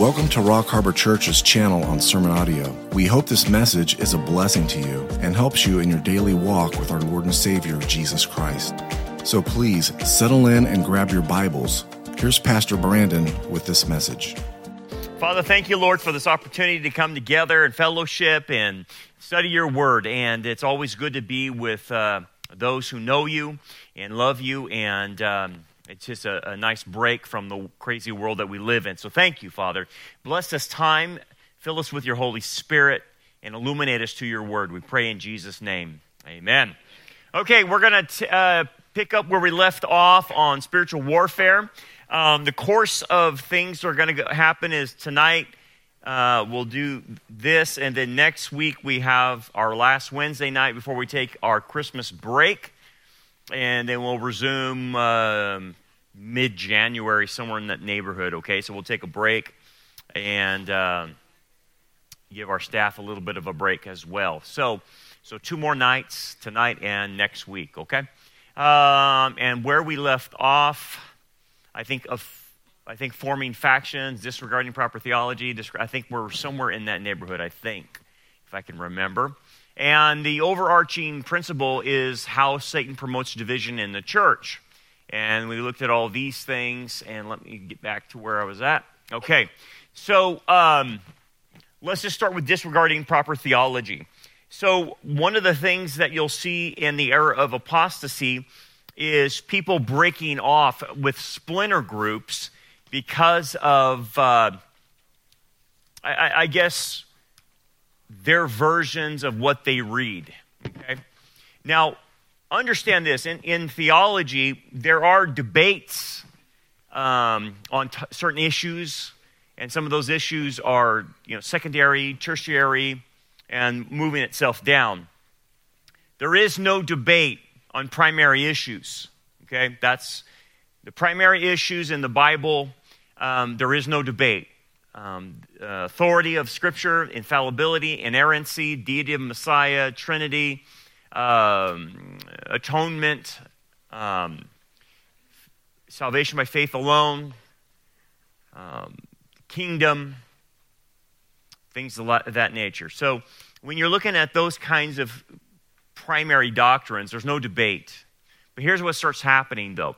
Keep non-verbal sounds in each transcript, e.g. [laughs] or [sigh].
Welcome to Rock Harbor Church's channel on Sermon Audio. We hope this message is a blessing to you and helps you in your daily walk with our Lord and Savior, Jesus Christ. So please settle in and grab your Bibles. Here's Pastor Brandon with this message. Father, thank you, Lord, for this opportunity to come together and fellowship and study your word. And it's always good to be with uh, those who know you and love you. And um, it's just a, a nice break from the crazy world that we live in. So thank you, Father. Bless this time. Fill us with your Holy Spirit and illuminate us to your word. We pray in Jesus' name. Amen. Okay, we're going to uh, pick up where we left off on spiritual warfare. Um, the course of things that are going to happen is tonight uh, we'll do this, and then next week we have our last Wednesday night before we take our Christmas break, and then we'll resume um, mid January, somewhere in that neighborhood, okay? So we'll take a break and um, give our staff a little bit of a break as well. So, so two more nights, tonight and next week, okay? Um, and where we left off, I think of. I think forming factions, disregarding proper theology. I think we're somewhere in that neighborhood, I think, if I can remember. And the overarching principle is how Satan promotes division in the church. And we looked at all these things, and let me get back to where I was at. Okay, so um, let's just start with disregarding proper theology. So, one of the things that you'll see in the era of apostasy is people breaking off with splinter groups because of, uh, I, I guess, their versions of what they read. Okay? Now, understand this in, in theology, there are debates um, on t- certain issues, and some of those issues are you know, secondary, tertiary, and moving itself down. There is no debate on primary issues. Okay, that's the primary issues in the Bible. Um, there is no debate. Um, uh, authority of Scripture, infallibility, inerrancy, deity of Messiah, Trinity, um, atonement, um, salvation by faith alone, um, kingdom, things of that nature. So when you're looking at those kinds of primary doctrines, there's no debate. But here's what starts happening, though.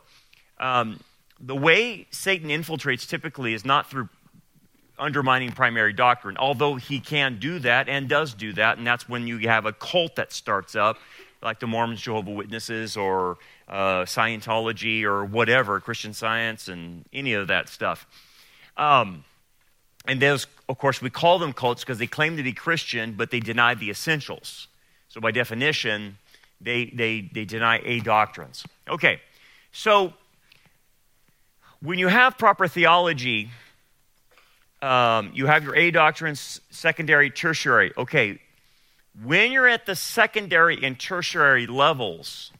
Um, the way Satan infiltrates typically is not through undermining primary doctrine, although he can do that and does do that, and that's when you have a cult that starts up, like the Mormons, Jehovah Witnesses, or uh, Scientology, or whatever, Christian Science, and any of that stuff. Um, and those, of course, we call them cults because they claim to be Christian, but they deny the essentials. So, by definition, they, they, they deny A doctrines. Okay, so when you have proper theology, um, you have your A doctrines, secondary, tertiary. Okay, when you're at the secondary and tertiary levels,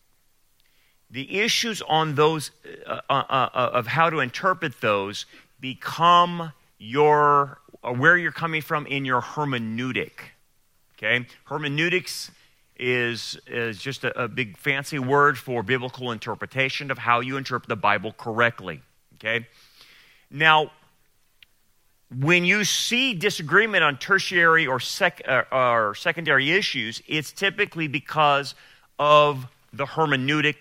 the issues on those uh, uh, uh, uh of how to interpret those become your uh, where you're coming from in your hermeneutic. Okay, hermeneutics is is just a, a big fancy word for biblical interpretation of how you interpret the Bible correctly. Okay, now when you see disagreement on tertiary or, sec, uh, or secondary issues, it's typically because of the hermeneutic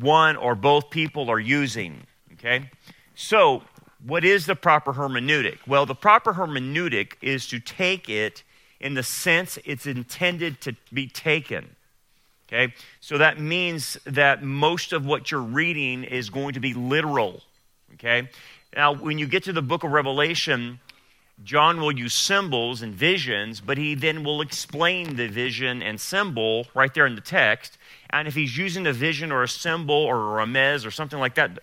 one or both people are using. Okay? So, what is the proper hermeneutic? Well, the proper hermeneutic is to take it in the sense it's intended to be taken. Okay? So that means that most of what you're reading is going to be literal. Okay? Now, when you get to the book of Revelation, John will use symbols and visions, but he then will explain the vision and symbol right there in the text. And if he's using a vision or a symbol or a remez or something like that,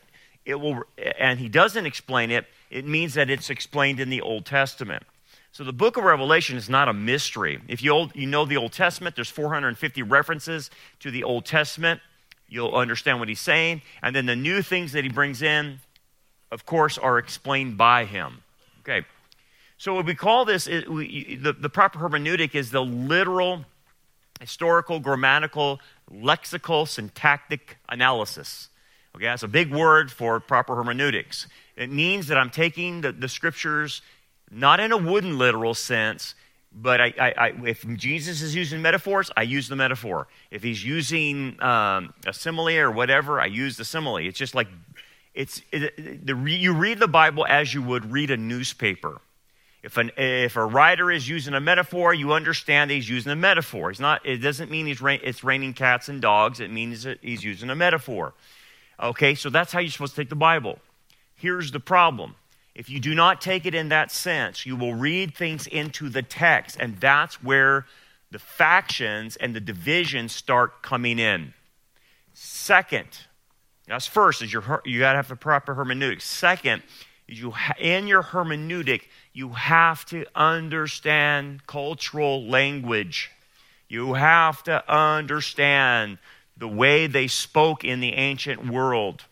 it will, and he doesn't explain it, it means that it's explained in the Old Testament. So the book of Revelation is not a mystery. If you, old, you know the Old Testament, there's 450 references to the Old Testament. You'll understand what he's saying. And then the new things that he brings in, of course, are explained by him. Okay. So what we call this, is, we, the, the proper hermeneutic is the literal, historical, grammatical, lexical, syntactic analysis. Okay, that's a big word for proper hermeneutics. It means that I'm taking the, the scriptures not in a wooden literal sense, but I, I, I, if Jesus is using metaphors, I use the metaphor. If he's using um, a simile or whatever, I use the simile. It's just like it's it, the, you read the Bible as you would read a newspaper. If, an, if a writer is using a metaphor, you understand he's using a metaphor. He's not, it doesn't mean he's it's raining cats and dogs. It means he's using a metaphor. Okay, so that's how you're supposed to take the Bible. Here's the problem. If you do not take it in that sense, you will read things into the text, and that's where the factions and the divisions start coming in. Second, that's first is your you got to have a proper hermeneutic. Second, you in your hermeneutic you have to understand cultural language. You have to understand the way they spoke in the ancient world.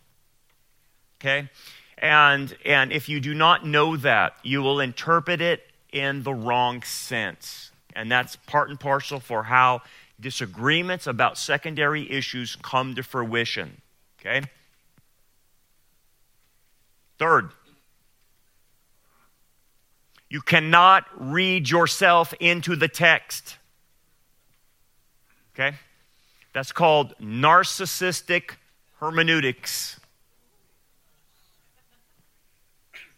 Okay? And, and if you do not know that, you will interpret it in the wrong sense. And that's part and parcel for how disagreements about secondary issues come to fruition. Okay? Third, you cannot read yourself into the text. Okay? That's called narcissistic hermeneutics.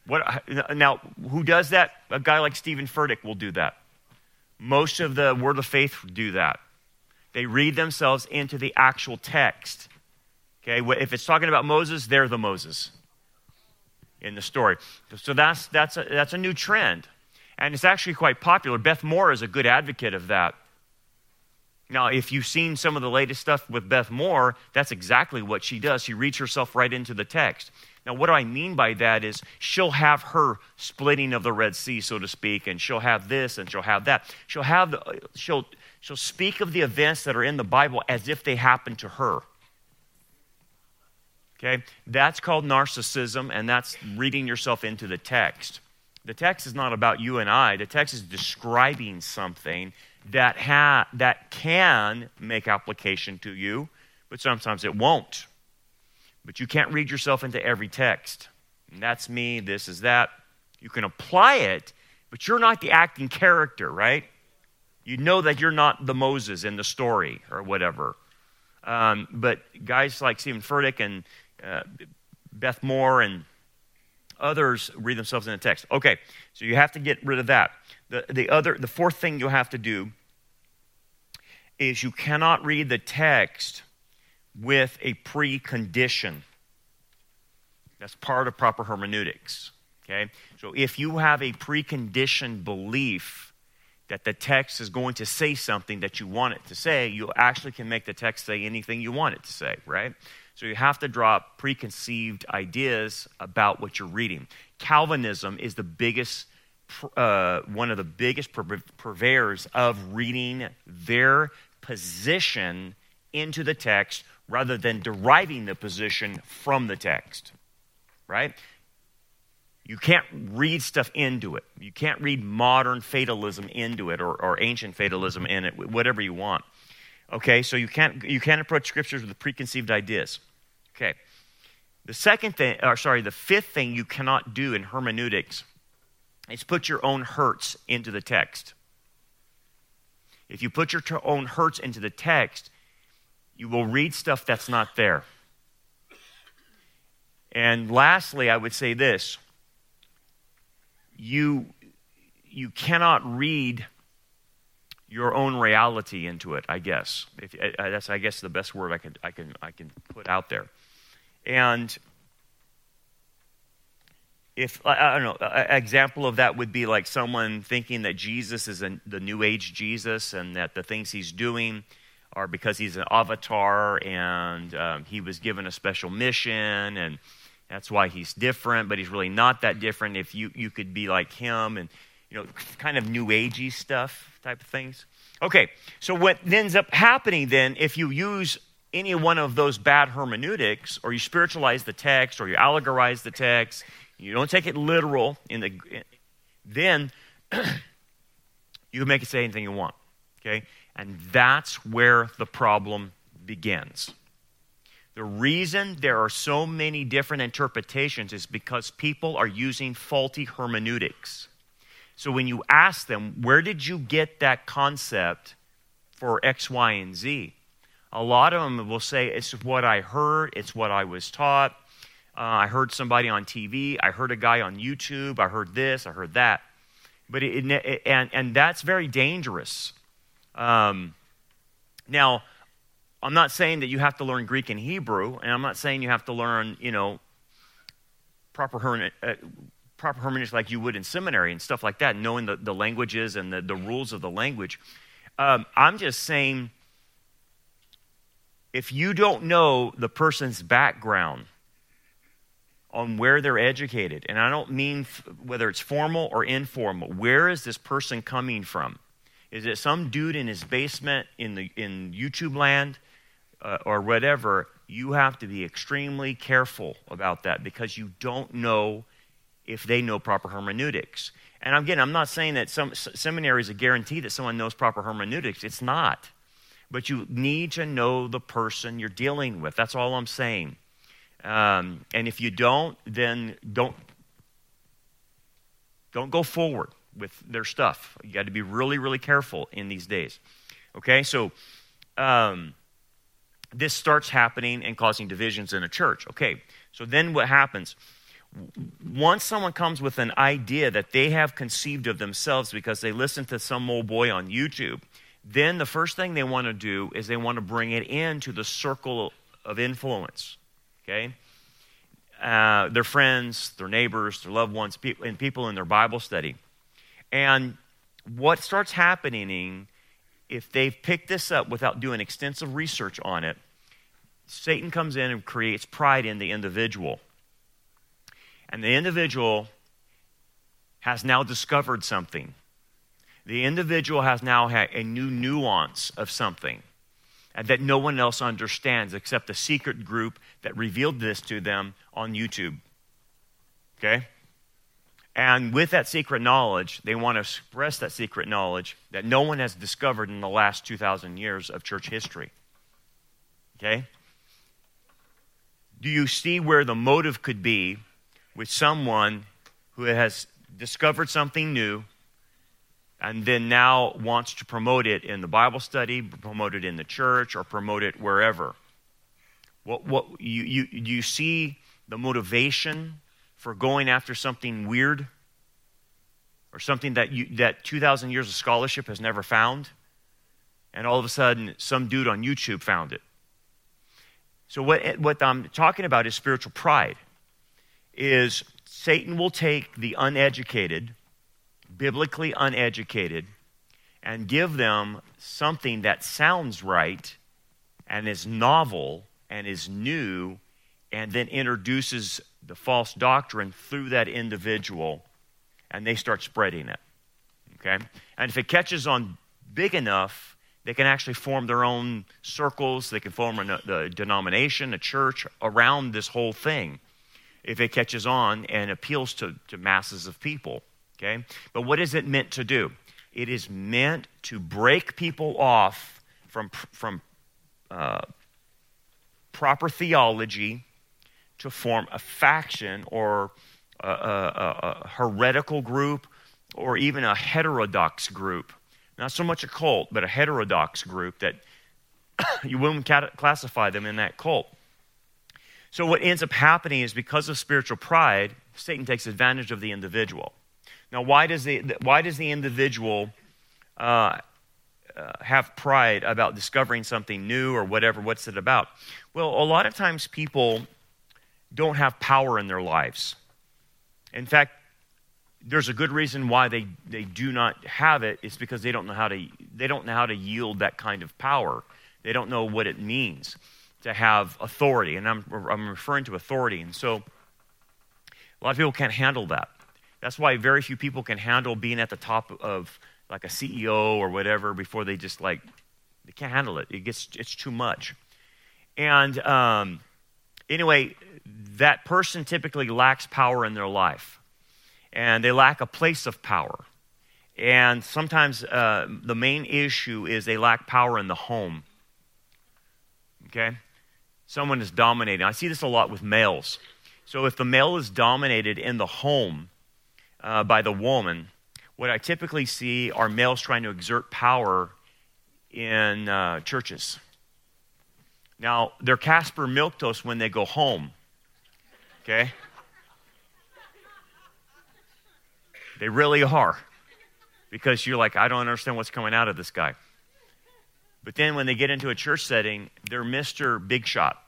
What, now, who does that? A guy like Steven Furtick will do that. Most of the Word of Faith do that. They read themselves into the actual text. Okay, if it's talking about Moses, they're the Moses in the story. So that's, that's, a, that's a new trend. And it's actually quite popular. Beth Moore is a good advocate of that. Now, if you've seen some of the latest stuff with Beth Moore, that's exactly what she does. She reads herself right into the text. Now, what do I mean by that is she'll have her splitting of the Red Sea, so to speak, and she'll have this and she'll have that. She'll have the, she'll she'll speak of the events that are in the Bible as if they happened to her. Okay? That's called narcissism, and that's reading yourself into the text. The text is not about you and I, the text is describing something that, ha- that can make application to you, but sometimes it won't. But you can't read yourself into every text. And that's me, this is that. You can apply it, but you're not the acting character, right? You know that you're not the Moses in the story or whatever. Um, but guys like Steven Furtick and uh, Beth Moore and others read themselves in the text. Okay, so you have to get rid of that. The, the other, the fourth thing you have to do is you cannot read the text with a precondition. That's part of proper hermeneutics. Okay? So if you have a preconditioned belief that the text is going to say something that you want it to say, you actually can make the text say anything you want it to say, right? So you have to drop preconceived ideas about what you're reading. Calvinism is the biggest, uh, one of the biggest purveyors of reading their position into the text rather than deriving the position from the text. Right? You can't read stuff into it. You can't read modern fatalism into it or, or ancient fatalism in it, whatever you want. Okay, so you can't, you can't approach scriptures with preconceived ideas. Okay. The second thing, or sorry, the fifth thing you cannot do in hermeneutics is put your own hurts into the text. If you put your own hurts into the text, you will read stuff that's not there. And lastly, I would say this you, you cannot read your own reality into it, I guess. If, that's, I guess, the best word I can, I, can, I can put out there. And if I don't know, an example of that would be like someone thinking that Jesus is a, the New Age Jesus, and that the things he's doing are because he's an avatar and um, he was given a special mission, and that's why he's different. But he's really not that different. If you you could be like him, and you know, kind of New Agey stuff type of things. Okay, so what ends up happening then, if you use any one of those bad hermeneutics, or you spiritualize the text, or you allegorize the text, you don't take it literal, in the, then [clears throat] you can make it say anything you want. Okay? And that's where the problem begins. The reason there are so many different interpretations is because people are using faulty hermeneutics. So when you ask them, where did you get that concept for X, Y, and Z? A lot of them will say, it's what I heard, it's what I was taught. Uh, I heard somebody on TV, I heard a guy on YouTube, I heard this, I heard that. But it, it, and, and that's very dangerous. Um, now, I'm not saying that you have to learn Greek and Hebrew, and I'm not saying you have to learn, you know, proper hermeneutic. Uh, proper hermeneutics like you would in seminary and stuff like that, knowing the, the languages and the, the rules of the language. Um, I'm just saying, if you don't know the person's background on where they're educated, and I don't mean f- whether it's formal or informal, where is this person coming from? Is it some dude in his basement in, the, in YouTube land uh, or whatever? You have to be extremely careful about that because you don't know if they know proper hermeneutics. And again, I'm not saying that some seminary is a guarantee that someone knows proper hermeneutics. It's not. But you need to know the person you're dealing with. That's all I'm saying. Um, and if you don't, then don't don't go forward with their stuff. You got to be really, really careful in these days. Okay, so um, this starts happening and causing divisions in a church. Okay, so then what happens? once someone comes with an idea that they have conceived of themselves because they listen to some old boy on YouTube, then the first thing they want to do is they want to bring it into the circle of influence. Okay? Uh, their friends, their neighbors, their loved ones, people, and people in their Bible study. And what starts happening if they've picked this up without doing extensive research on it, Satan comes in and creates pride in the individual. And the individual has now discovered something. The individual has now had a new nuance of something that no one else understands except the secret group that revealed this to them on YouTube. Okay? And with that secret knowledge, they want to express that secret knowledge that no one has discovered in the last 2,000 years of church history. Okay? Do you see where the motive could be with someone who has discovered something new and then now wants to promote it in the Bible study, promote it in the church, or promote it wherever. What, what, you, you, you see the motivation for going after something weird or something that, you, that 2,000 years of scholarship has never found? And all of a sudden, some dude on YouTube found it. So, what, what I'm talking about is spiritual pride is Satan will take the uneducated, biblically uneducated, and give them something that sounds right and is novel and is new, and then introduces the false doctrine through that individual, and they start spreading it. Okay? And if it catches on big enough, they can actually form their own circles. They can form a, a denomination, a church around this whole thing if it catches on and appeals to, to masses of people. Okay? But what is it meant to do? It is meant to break people off from, from uh, proper theology to form a faction or a, a, a, heretical group or even a heterodox group. Not so much a cult, but a heterodox group that [coughs] you wouldn't classify them in that cult. So, what ends up happening is because of spiritual pride, Satan takes advantage of the individual. Now, why does the, why does the individual uh, uh, have pride about discovering something new or whatever? What's it about? Well, a lot of times people don't have power in their lives. In fact, there's a good reason why they, they do not have it. It's because they don't know how to they don't know how to yield that kind of power. They don't know what it means to have authority. And I'm, I'm referring to authority. And so a lot of people can't handle that. That's why very few people can handle being at the top of like a CEO or whatever before they just like, they can't handle it. It gets, it's too much. And um, anyway, that person typically lacks power in their life. And they lack a place of power. And sometimes uh, the main issue is they lack power in the home. Okay? someone is dominating. I see this a lot with males. So if the male is dominated in the home uh, by the woman, what I typically see are males trying to exert power in uh, churches. Now, they're Caspar Milquetoast when they go home. Okay? They really are. Because you're like, I don't understand what's coming out of this guy. But then when they get into a church setting, they're Mr. Big Shot.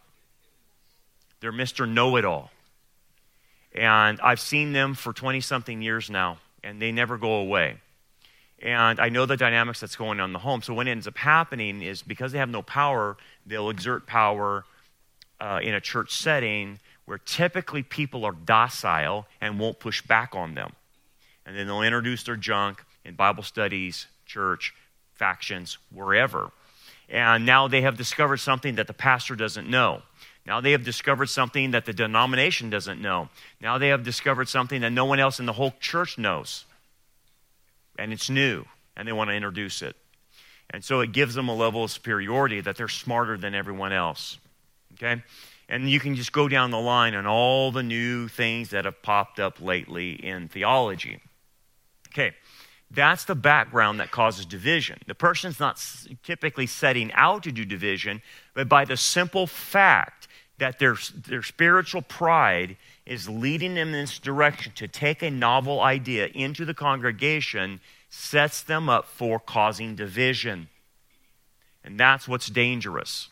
They're Mr. Know It All. And I've seen them for 20 something years now, and they never go away. And I know the dynamics that's going on in the home. So what ends up happening is because they have no power, they'll exert power uh, in a church setting where typically people are docile and won't push back on them. And then they'll introduce their junk in Bible studies, church, factions, wherever. And now they have discovered something that the pastor doesn't know. Now they have discovered something that the denomination doesn't know. Now they have discovered something that no one else in the whole church knows. And it's new, and they want to introduce it. And so it gives them a level of superiority that they're smarter than everyone else. Okay? And you can just go down the line on all the new things that have popped up lately in theology. Okay, that's the background that causes division. The person's not typically setting out to do division, but by the simple fact that their, their spiritual pride is leading them in this direction to take a novel idea into the congregation sets them up for causing division. And that's what's dangerous.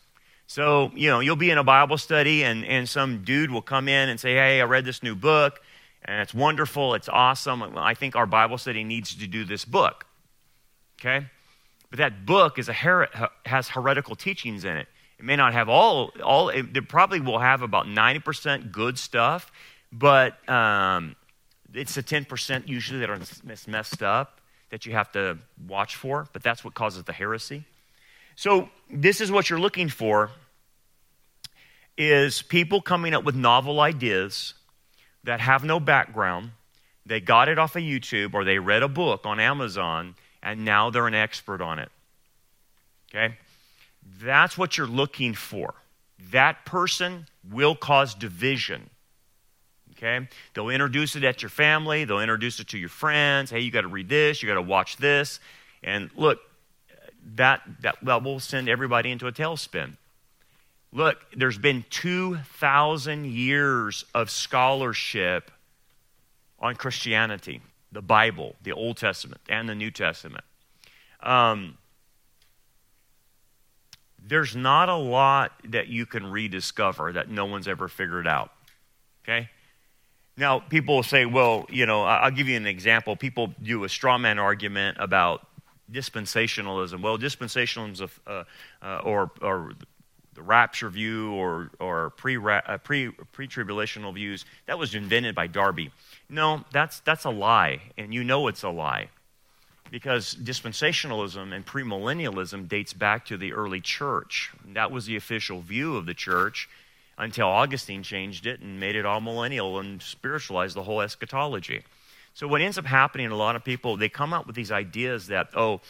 So, you know, you'll be in a Bible study and, and some dude will come in and say, Hey, I read this new book and it's wonderful, it's awesome. I think our Bible study needs to do this book. Okay? But that book is a her- has heretical teachings in it. It may not have all, all it, probably will have about 90% good stuff, but um, it's the 10% usually that are messed up that you have to watch for, but that's what causes the heresy. So this is what you're looking for is people coming up with novel ideas that have no background. They got it off of YouTube or they read a book on Amazon and now they're an expert on it. Okay? That's what you're looking for. That person will cause division. Okay? They'll introduce it at your family, they'll introduce it to your friends. Hey, you got to read this, you got to watch this. And look, that, that, that will send everybody into a tailspin. Look, there's been 2,000 years of scholarship on Christianity, the Bible, the Old Testament, and the New Testament. Um, there's not a lot that you can rediscover that no one's ever figured out. Okay? Now, people will say, well, you know, I'll give you an example. People do a straw man argument about dispensationalism. Well, dispensationalism uh, uh, or, or the rapture view or, or pre, uh, pre, pre-tribulational views, that was invented by Darby. No, that's, that's a lie, and you know it's a lie. Because dispensationalism and premillennialism dates back to the early church. That was the official view of the church until Augustine changed it and made it amillennial and spiritualized the whole eschatology. So what ends up happening, a lot of people, they come up with these ideas that, oh,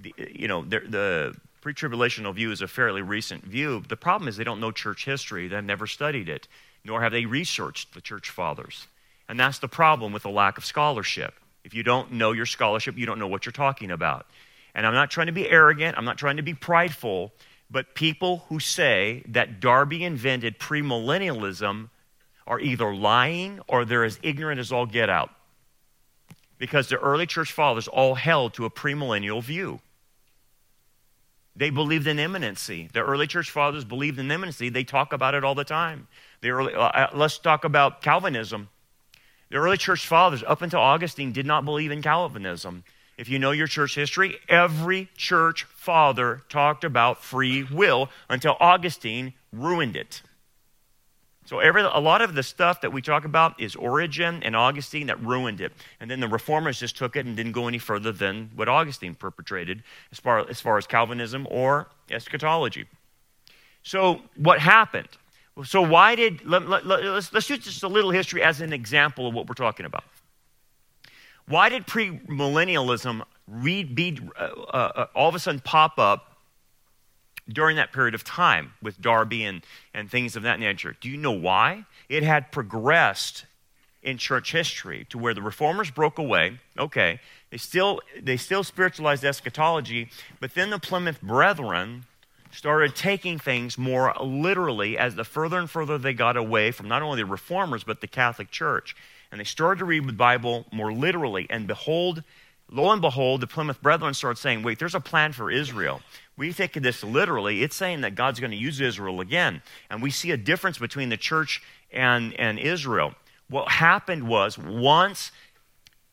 the, you know, the pre-tribulational view is a fairly recent view. The problem is they don't know church history. They've never studied it, nor have they researched the church fathers. And that's the problem with the lack of scholarship. If you don't know your scholarship, you don't know what you're talking about. And I'm not trying to be arrogant, I'm not trying to be prideful, but people who say that Darby invented premillennialism are either lying or they're as ignorant as all get out. Because the early church fathers all held to a premillennial view. They believed in imminency. The early church fathers believed in imminency. They talk about it all the time. Early, uh, uh, let's talk about Calvinism. The early church fathers, up until Augustine, did not believe in Calvinism. If you know your church history, every church father talked about free will until Augustine ruined it. So every, a lot of the stuff that we talk about is Origen and Augustine that ruined it. And then the reformers just took it and didn't go any further than what Augustine perpetrated as far as, far as Calvinism or eschatology. So what happened? So why did, let, let, let, let's, let's use just a little history as an example of what we're talking about. Why did premillennialism read, be, uh, uh, all of a sudden pop up during that period of time with Darby and, and things of that nature. Do you know why? It had progressed in church history to where the reformers broke away. Okay, they still they still spiritualized eschatology, but then the Plymouth Brethren started taking things more literally as the further and further they got away from not only the reformers but the Catholic Church. And they started to read the Bible more literally. And behold, lo and behold, the Plymouth Brethren started saying, wait, there's a plan for Israel. We take this literally. It's saying that God's going to use Israel again. And we see a difference between the church and, and Israel. What happened was once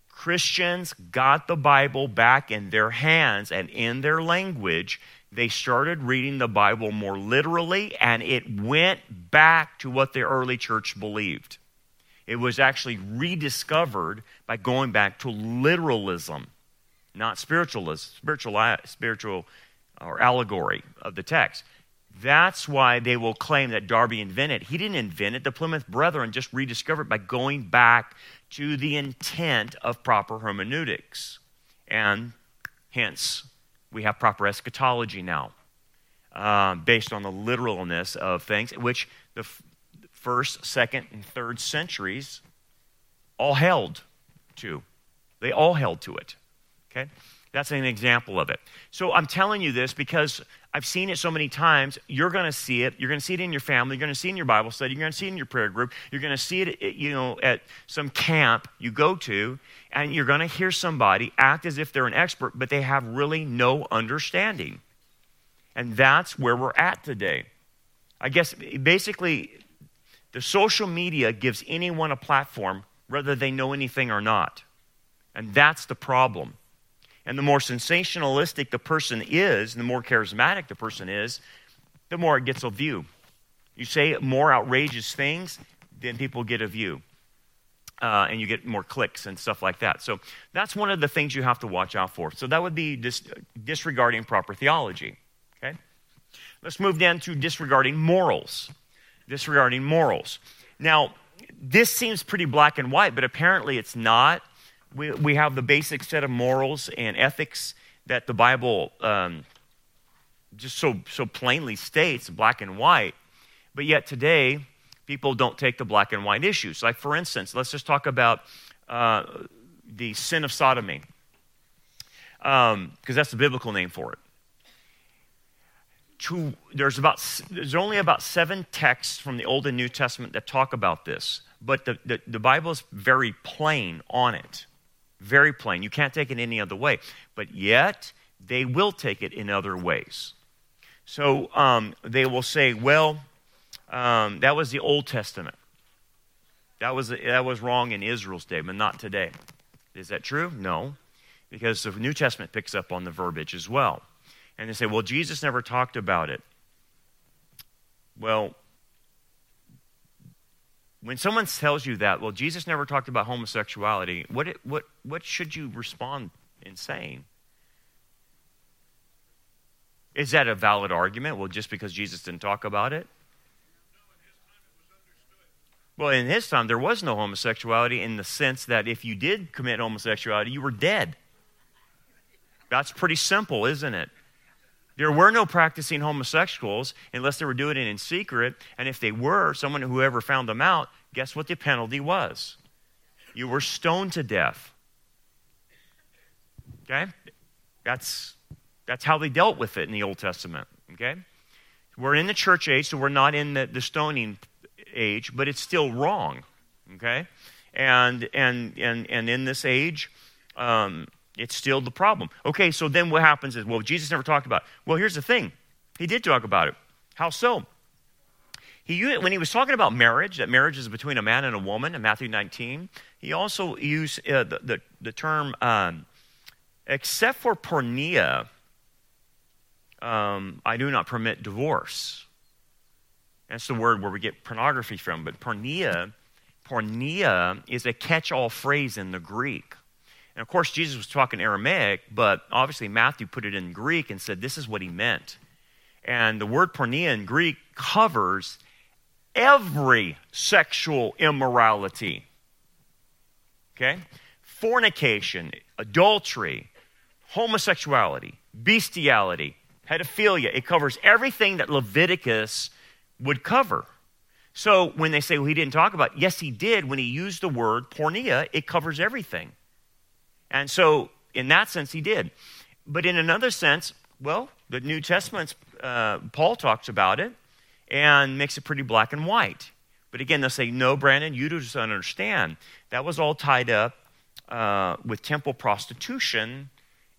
Christians got the Bible back in their hands and in their language, they started reading the Bible more literally, and it went back to what the early church believed. It was actually rediscovered by going back to literalism, not spiritualism, spiritual, spiritual or allegory of the text. That's why they will claim that Darby invented. He didn't invent it. The Plymouth Brethren just rediscovered by going back to the intent of proper hermeneutics. And hence, we have proper eschatology now, uh, based on the literalness of things, which the f- first, second, and third centuries all held to. They all held to it. Okay? That's an example of it. So I'm telling you this because I've seen it so many times. You're going to see it. You're going to see it in your family. You're going to see it in your Bible study. You're going to see it in your prayer group. You're going to see it, you know, at some camp you go to, and you're going to hear somebody act as if they're an expert, but they have really no understanding. And that's where we're at today. I guess basically, the social media gives anyone a platform, whether they know anything or not. And that's the problem. And the more sensationalistic the person is, and the more charismatic the person is, the more it gets a view. You say more outrageous things, then people get a view. Uh, and you get more clicks and stuff like that. So that's one of the things you have to watch out for. So that would be dis- disregarding proper theology. Okay? Let's move down to disregarding morals. Disregarding morals. Now, this seems pretty black and white, but apparently it's not we, we have the basic set of morals and ethics that the Bible um, just so, so plainly states, black and white. But yet today, people don't take the black and white issues. Like, for instance, let's just talk about uh, the sin of sodomy, because um, that's the biblical name for it. To, there's, about, there's only about seven texts from the Old and New Testament that talk about this, but the, the, the Bible is very plain on it. Very plain. You can't take it any other way. But yet, they will take it in other ways. So um, they will say, well, um, that was the Old Testament. That was, that was wrong in Israel's day, but not today. Is that true? No, because the New Testament picks up on the verbiage as well. And they say, well, Jesus never talked about it. Well, when someone tells you that, well, Jesus never talked about homosexuality, what, it, what, what should you respond in saying? Is that a valid argument? Well, just because Jesus didn't talk about it? Well, in his time, there was no homosexuality in the sense that if you did commit homosexuality, you were dead. That's pretty simple, isn't it? There were no practicing homosexuals unless they were doing it in secret. And if they were, someone who ever found them out, guess what the penalty was? You were stoned to death. Okay? That's, that's how they dealt with it in the Old Testament. Okay? We're in the church age, so we're not in the, the stoning age, but it's still wrong. Okay? And, and, and, and in this age, um, it's still the problem. Okay, so then what happens is, well, Jesus never talked about it. Well, here's the thing He did talk about it. How so? He, when he was talking about marriage, that marriage is between a man and a woman in Matthew 19, he also used uh, the, the, the, term, um, except for porneia, um, I do not permit divorce. That's the word where we get pornography from. But porneia, porneia is a catch all phrase in the Greek. And of course, Jesus was talking Aramaic, but obviously Matthew put it in Greek and said this is what he meant. And the word porneia in Greek covers every sexual immorality. Okay? Fornication, adultery, homosexuality, bestiality, pedophilia. It covers everything that Leviticus would cover. So when they say, well, he didn't talk about, yes, he did. When he used the word porneia, it covers everything. And so in that sense, he did. But in another sense, well, the New Testament, uh, Paul talks about it and makes it pretty black and white. But again, they'll say, no, Brandon, you just don't understand. That was all tied up uh, with temple prostitution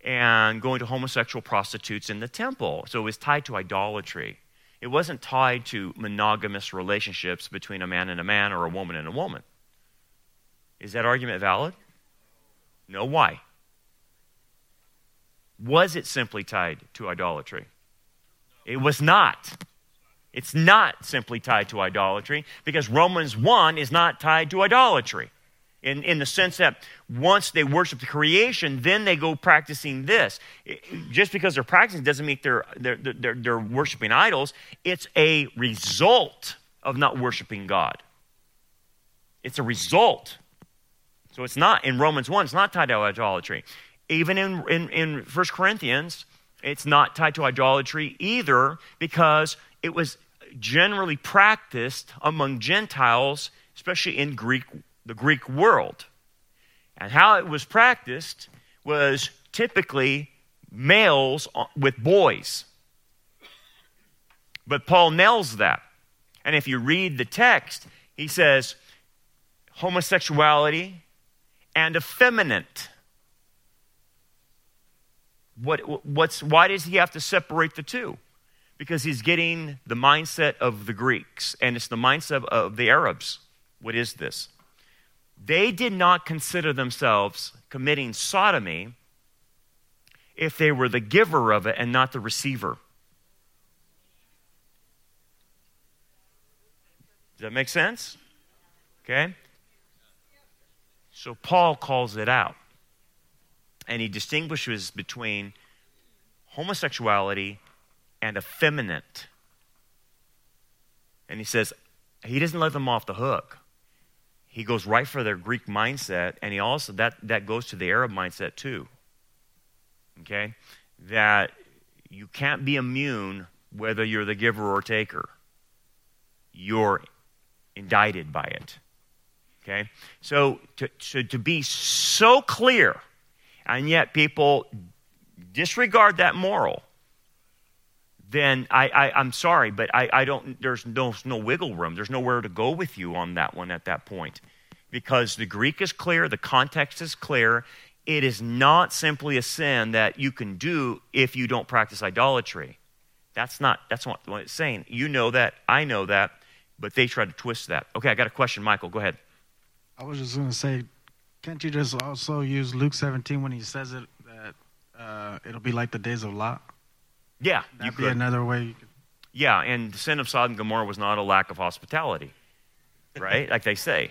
and going to homosexual prostitutes in the temple. So it was tied to idolatry. It wasn't tied to monogamous relationships between a man and a man or a woman and a woman. Is that argument valid? No. Why? Was it simply tied to idolatry? It was not. It's not simply tied to idolatry because Romans 1 is not tied to idolatry in, in the sense that once they worship the creation, then they go practicing this. Just because they're practicing doesn't mean they're, they're, they're, they're worshiping idols. It's a result of not worshiping God. It's a result. So it's not, in Romans 1, it's not tied to idolatry. Even in, in, in 1 Corinthians, it's not tied to idolatry either because it was generally practiced among Gentiles, especially in Greek the Greek world. And how it was practiced was typically males with boys. But Paul nails that. And if you read the text, he says homosexuality and effeminate. What, what's, why does he have to separate the two? Because he's getting the mindset of the Greeks, and it's the mindset of the Arabs. What is this? They did not consider themselves committing sodomy if they were the giver of it and not the receiver. Does that make sense? Okay? So Paul calls it out. And he distinguishes between homosexuality and effeminate. And he says, he doesn't let them off the hook he goes right for their Greek mindset, and he also that that goes to the Arab mindset too. Okay, that you can't be immune whether you're the giver or taker. You're indicted by it. Okay, so to, to, to be so clear, and yet people disregard that moral then I, I, am sorry, but I, I don't, there's no, no wiggle room. There's nowhere to go with you on that one at that point. Because the Greek is clear, the context is clear. It is not simply a sin that you can do if you don't practice idolatry. That's not, that's what, what it's saying. You know that, I know that, but they try to twist that. Okay, I got a question. Michael, go ahead. I was just going to say, can't you just also use Luke 17 when he says it that uh, it'll be like the days of Lot? Yeah, That'd you could. another way. Could... Yeah, and the sin of Sodom and Gomorrah was not a lack of hospitality, right? like they say.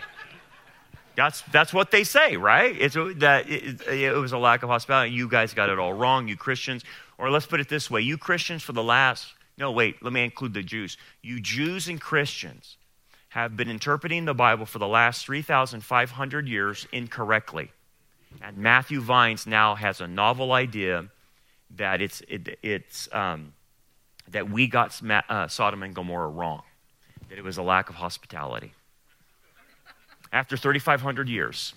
That's, that's what they say, right? It's that it, it was a lack of hospitality. You guys got it all wrong, you Christians. Or let's put it this way: you Christians for the last no, wait, let me include the Jews. You Jews and Christians have been interpreting the Bible for the last 3,500 years incorrectly. And Matthew Vines now has a novel idea that it's, it, it's um, that we got uh, Sodom and Gomorrah wrong, that it was a lack of hospitality. After 3,500 years,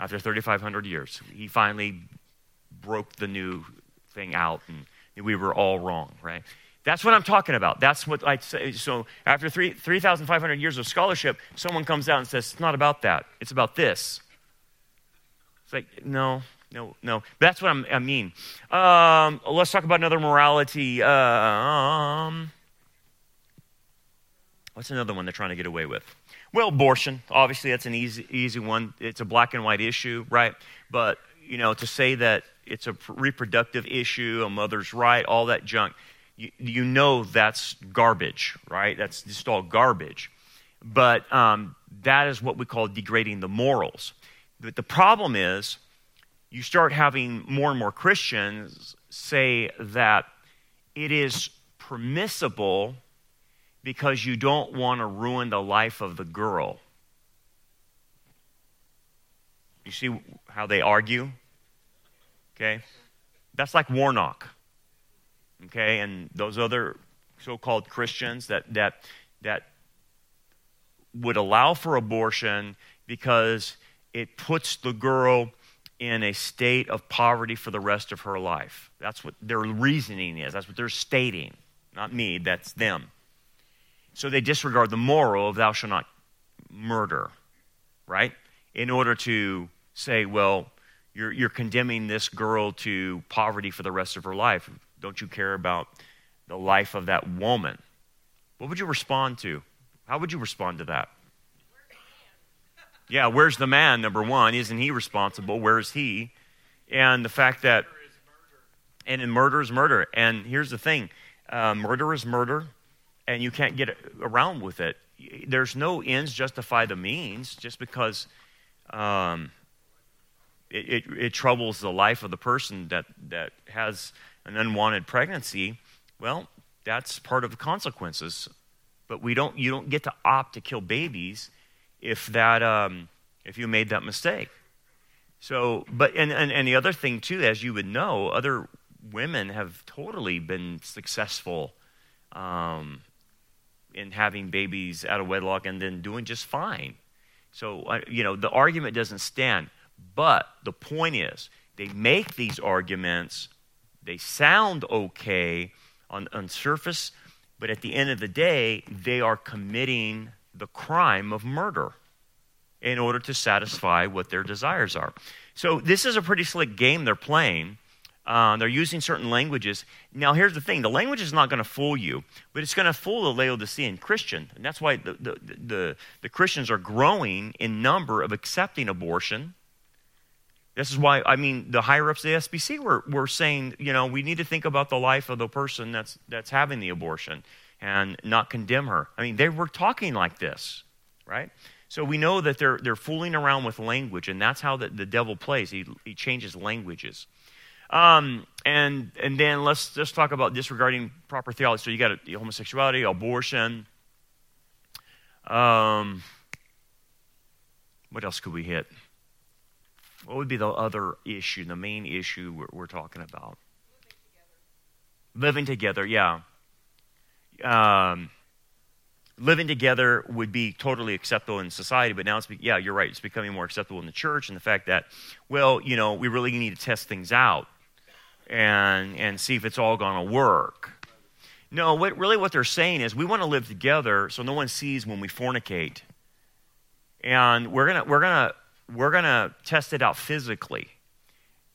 after 3,500 years, he finally broke the new thing out, and we were all wrong, right? That's what I'm talking about. That's what I say. So after 3,500 3, years of scholarship, someone comes out and says, it's not about that. It's about this. It's like, no, no, no. That's what I'm, i mean. Um, let's talk about another morality. Um, what's another one they're trying to get away with? Well, abortion. Obviously, that's an easy, easy one. It's a black and white issue, right? But you know, to say that it's a reproductive issue, a mother's right, all that junk, you, you know that's garbage, right? That's just all garbage. But um, that is what we call degrading the morals. But the problem is you start having more and more Christians say that it is permissible because you don't want to ruin the life of the girl. You see how they argue? Okay? That's like Warnock. Okay, and those other so-called Christians that that that would allow for abortion because it puts the girl in a state of poverty for the rest of her life. That's what their reasoning is. That's what they're stating. Not me, that's them. So they disregard the moral of thou shalt not murder, right? In order to say, well, you're, you're condemning this girl to poverty for the rest of her life. Don't you care about the life of that woman? What would you respond to? How would you respond to that? Yeah, where's the man, number one? Isn't he responsible? Where's he? And the fact that, and in murder is murder. And here's the thing uh, murder is murder, and you can't get around with it. There's no ends justify the means just because um, it, it, it troubles the life of the person that, that has an unwanted pregnancy. Well, that's part of the consequences. But we don't, you don't get to opt to kill babies if that um, if you made that mistake. So, but and, and and the other thing too, as you would know, other women have totally been successful um, in having babies out of wedlock and then doing just fine. So, uh, you know, the argument doesn't stand. But the point is, they make these arguments, they sound okay on, on surface, but at the end of the day, they are committing the crime of murder in order to satisfy what their desires are. So, this is a pretty slick game they're playing. Uh, they're using certain languages. Now, here's the thing the language is not going to fool you, but it's going to fool the Laodicean Christian. And that's why the, the, the, the Christians are growing in number of accepting abortion. This is why, I mean, the higher ups of the SBC were, were saying, you know, we need to think about the life of the person that's, that's having the abortion and not condemn her. I mean, they were talking like this, right? So we know that they're, they're fooling around with language, and that's how the, the devil plays. He, he changes languages. Um, and, and then let's just talk about disregarding proper theology. So you got homosexuality, abortion. Um, what else could we hit? What would be the other issue, the main issue we're, we're talking about? Living together, Living together yeah um, living together would be totally acceptable in society, but now it's, yeah, you're right, it's becoming more acceptable in the church, and the fact that, well, you know, we really need to test things out and, and see if it's all going to work. No, what, really what they're saying is we want to live together so no one sees when we fornicate. And we're going to we're gonna, we're gonna test it out physically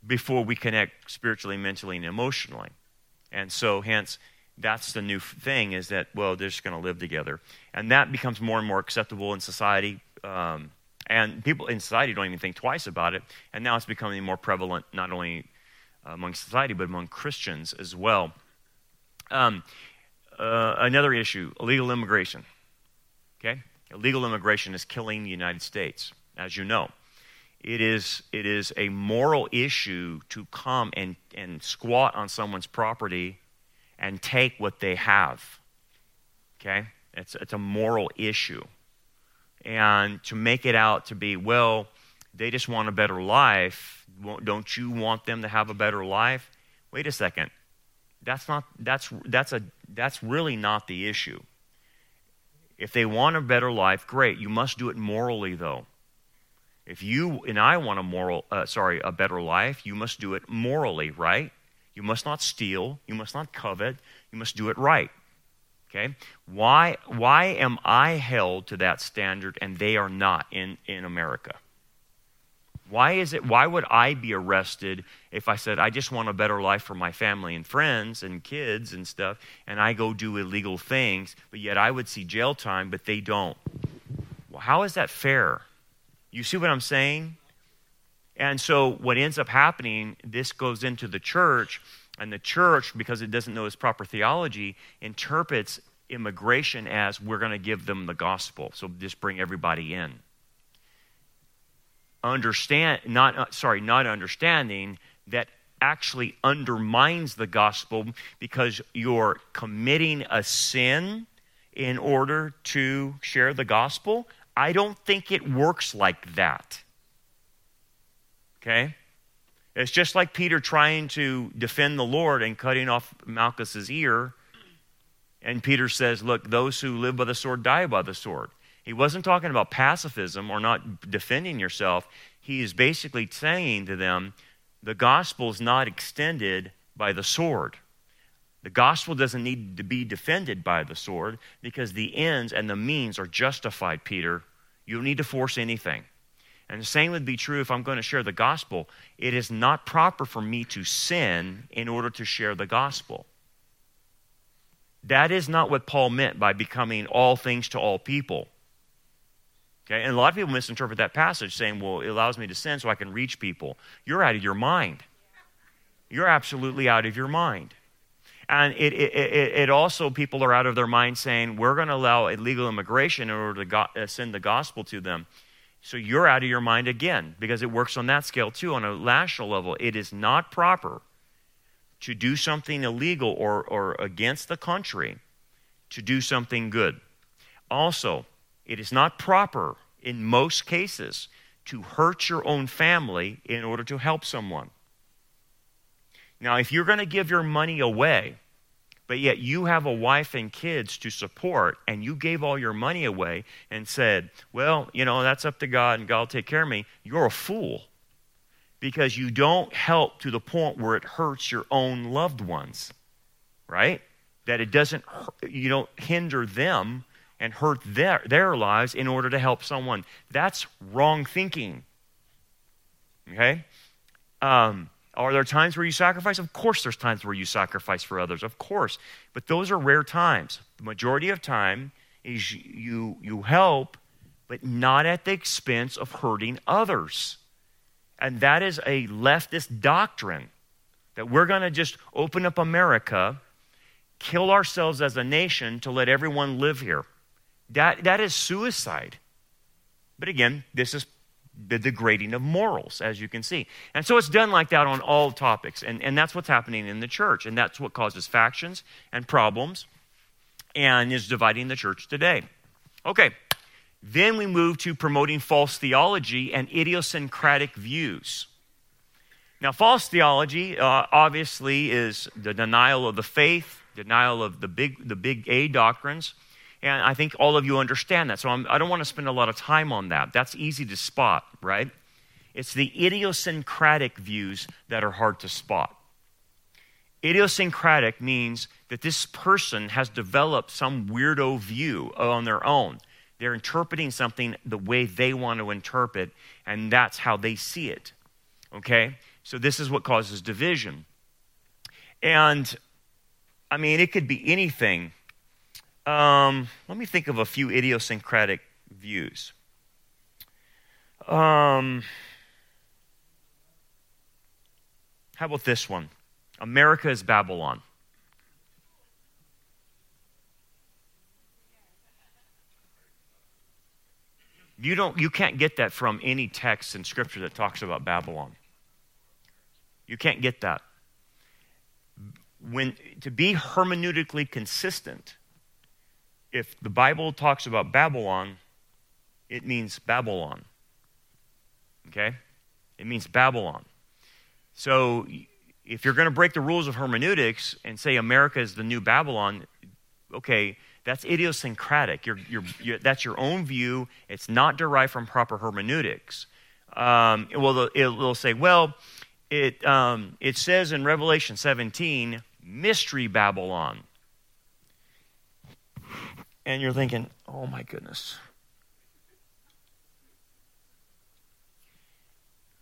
before we connect spiritually, mentally, and emotionally. And so, hence, that's the new thing is that well they're just going to live together. And that becomes more and more acceptable in society um, and people in society don't even think twice about it. And now it's becoming more prevalent not only among society but among christians as well. Um, uh, another issue illegal immigration. Okay? Illegal immigration is killing the united states as you know it is, it is a moral issue to come and, and squat on someone's property and take what they have. Okay? It's, it's a moral issue. And to make it out to be, well, they just want a better life. Don't you want them to have a better life? Wait a second. That's not that's that's a that's really not the issue. If they want a better life, great. You must do it morally though. If you and I want a moral uh, sorry, a better life, you must do it morally, right? You must not steal. You must not covet. You must do it right. Okay? Why, why am I held to that standard and they are not in, in America? Why is it, why would I be arrested if I said, I just want a better life for my family and friends and kids and stuff, and I go do illegal things, but yet I would see jail time, but they don't? Well, how is that fair? You see what I'm saying? And so what ends up happening, this goes into the church, and the church, because it doesn't know its proper theology, interprets immigration as we're going to give them the gospel. So just bring everybody in. Understand, not, uh, sorry, not understanding that actually undermines the gospel because you're committing a sin in order to share the gospel. I don't think it works like that. Okay? It's just like Peter trying to defend the Lord and cutting off Malchus's ear. And Peter says, Look, those who live by the sword die by the sword. He wasn't talking about pacifism or not defending yourself. He is basically saying to them, the gospel is not extended by the sword. The gospel doesn't need to be defended by the sword because the ends and the means are justified, Peter. You don't need to force anything. And the same would be true if I'm going to share the gospel. It is not proper for me to sin in order to share the gospel. That is not what Paul meant by becoming all things to all people. Okay? And a lot of people misinterpret that passage saying, well, it allows me to sin so I can reach people. You're out of your mind. You're absolutely out of your mind. And it, it, it, also, people are out of their mind saying, we're going to allow illegal immigration in order to go, uh, send the gospel to them. So you're out of your mind again because it works on that scale too. On a national level, it is not proper to do something illegal or, or against the country to do something good. Also, it is not proper in most cases to hurt your own family in order to help someone. Now, if you're going to give your money away, but yet you have a wife and kids to support, and you gave all your money away and said, Well, you know, that's up to God and God will take care of me, you're a fool because you don't help to the point where it hurts your own loved ones, right? That it doesn't, you don't hinder them and hurt their, their lives in order to help someone. That's wrong thinking. Okay? Um, are there times where you sacrifice? Of course, there's times where you sacrifice for others, of course. But those are rare times. The majority of time is you, you help, but not at the expense of hurting others. And that is a leftist doctrine that we're going to just open up America, kill ourselves as a nation to let everyone live here. That, that is suicide. But again, this is the degrading of morals, as you can see. And so it's done like that on all topics. And, and that's what's happening in the church. And that's what causes factions and problems and is dividing the church today. Okay, then we move to promoting false theology and idiosyncratic views. Now, false theology uh, obviously is the denial of the faith, denial of the big, the big A doctrines. And I think all of you understand that. So I'm, I do not want to spend a lot of time on that. That's easy to spot, right? It's the idiosyncratic views that are hard to spot. Idiosyncratic means that this person has developed some weirdo view on their own. They're interpreting something the way they want to interpret, and that's how they see it. Okay? So this is what causes division. And I mean, it could be anything um, let me think of a few idiosyncratic views. Um, how about this one? America is Babylon. You don't you can't get that from any text in scripture that talks about Babylon. You can't get that. When to be hermeneutically consistent, if the Bible talks about Babylon, it means Babylon. Okay? It means Babylon. So if you're going to break the rules of hermeneutics and say America is the new Babylon, okay, that's idiosyncratic. You're, you're, you're, that's your own view. It's not derived from proper hermeneutics. Um, well, it'll say, well, it, um, it says in Revelation 17, mystery Babylon and you're thinking, oh my goodness.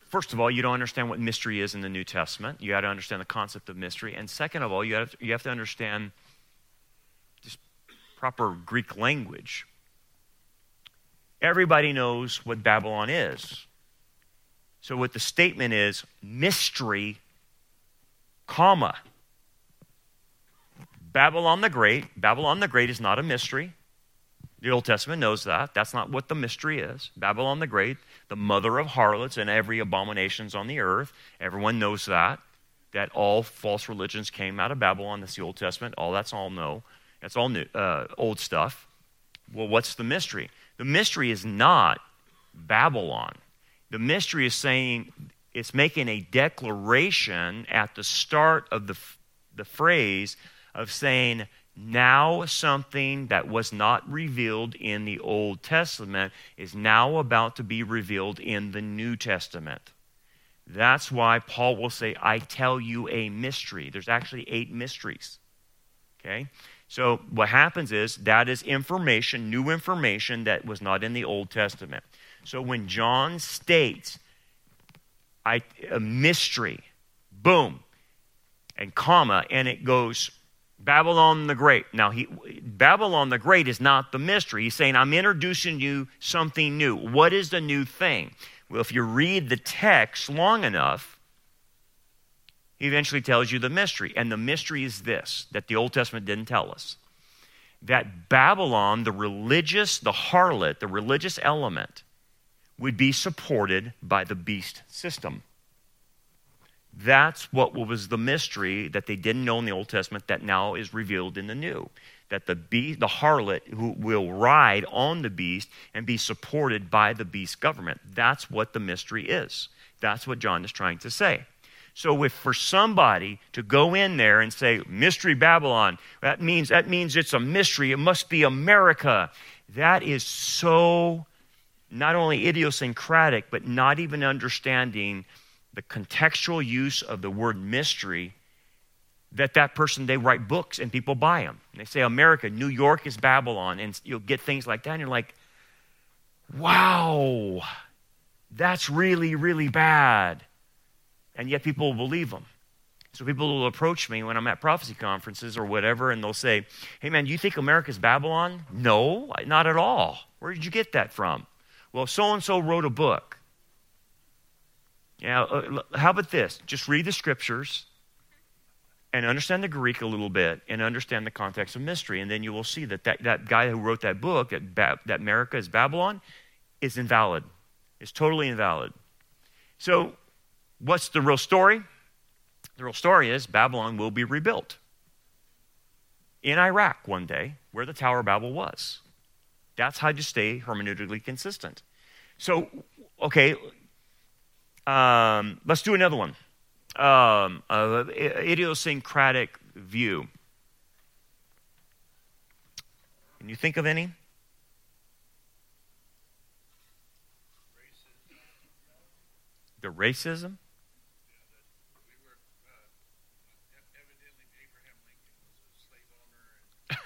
First of all, you don't understand what mystery is in the New Testament. You got to understand the concept of mystery. And second of all, you have to, you have to understand just proper Greek language. Everybody knows what Babylon is. So, what the statement is mystery, comma, Babylon the Great, Babylon the Great is not a mystery. The Old Testament knows that. That's not what the mystery is. Babylon the Great, the mother of harlots and every abominations on the earth. Everyone knows that. That all false religions came out of Babylon. That's the Old Testament. All that's all know. That's all new, uh, old stuff. Well, what's the mystery? The mystery is not Babylon. The mystery is saying it's making a declaration at the start of the, the phrase of saying, now something that was not revealed in the Old Testament is now about to be revealed in the New Testament. That's why Paul will say, I tell you a mystery. There's actually eight mysteries. Okay? So what happens is that is information, new information that was not in the Old Testament. So when John states I, a mystery, boom, and comma, and it goes Babylon the Great. Now, he, Babylon the Great is not the mystery. He's saying, I'm introducing you something new. What is the new thing? Well, if you read the text long enough, he eventually tells you the mystery. And the mystery is this that the Old Testament didn't tell us that Babylon, the religious, the harlot, the religious element, would be supported by the beast system. That's what was the mystery that they didn't know in the Old Testament that now is revealed in the New. That the beast, the harlot who will ride on the beast and be supported by the beast government. That's what the mystery is. That's what John is trying to say. So if for somebody to go in there and say mystery Babylon, that means that means it's a mystery. It must be America. That is so not only idiosyncratic, but not even understanding the contextual use of the word mystery that that person they write books and people buy them they say america new york is babylon and you'll get things like that and you're like wow that's really really bad. And yet people will believe them so people will approach me when i'm at prophecy conferences or whatever and they'll say hey man you think america's babylon? No not at all. Where did you get that from? Well so and so wrote a book yeah, uh, how about this? Just read the scriptures and understand the Greek a little bit and understand the context of mystery. And then you will see that that, that guy who wrote that book, that, ba- that America is Babylon, is invalid. It's totally invalid. So, what's the real story? The real story is Babylon will be rebuilt in Iraq one day, where the Tower of Babel was. That's how you stay hermeneutically consistent. So, okay, um, let's do another one. Um, uh, idiosyncratic view. Can you think of any? The racism? [laughs]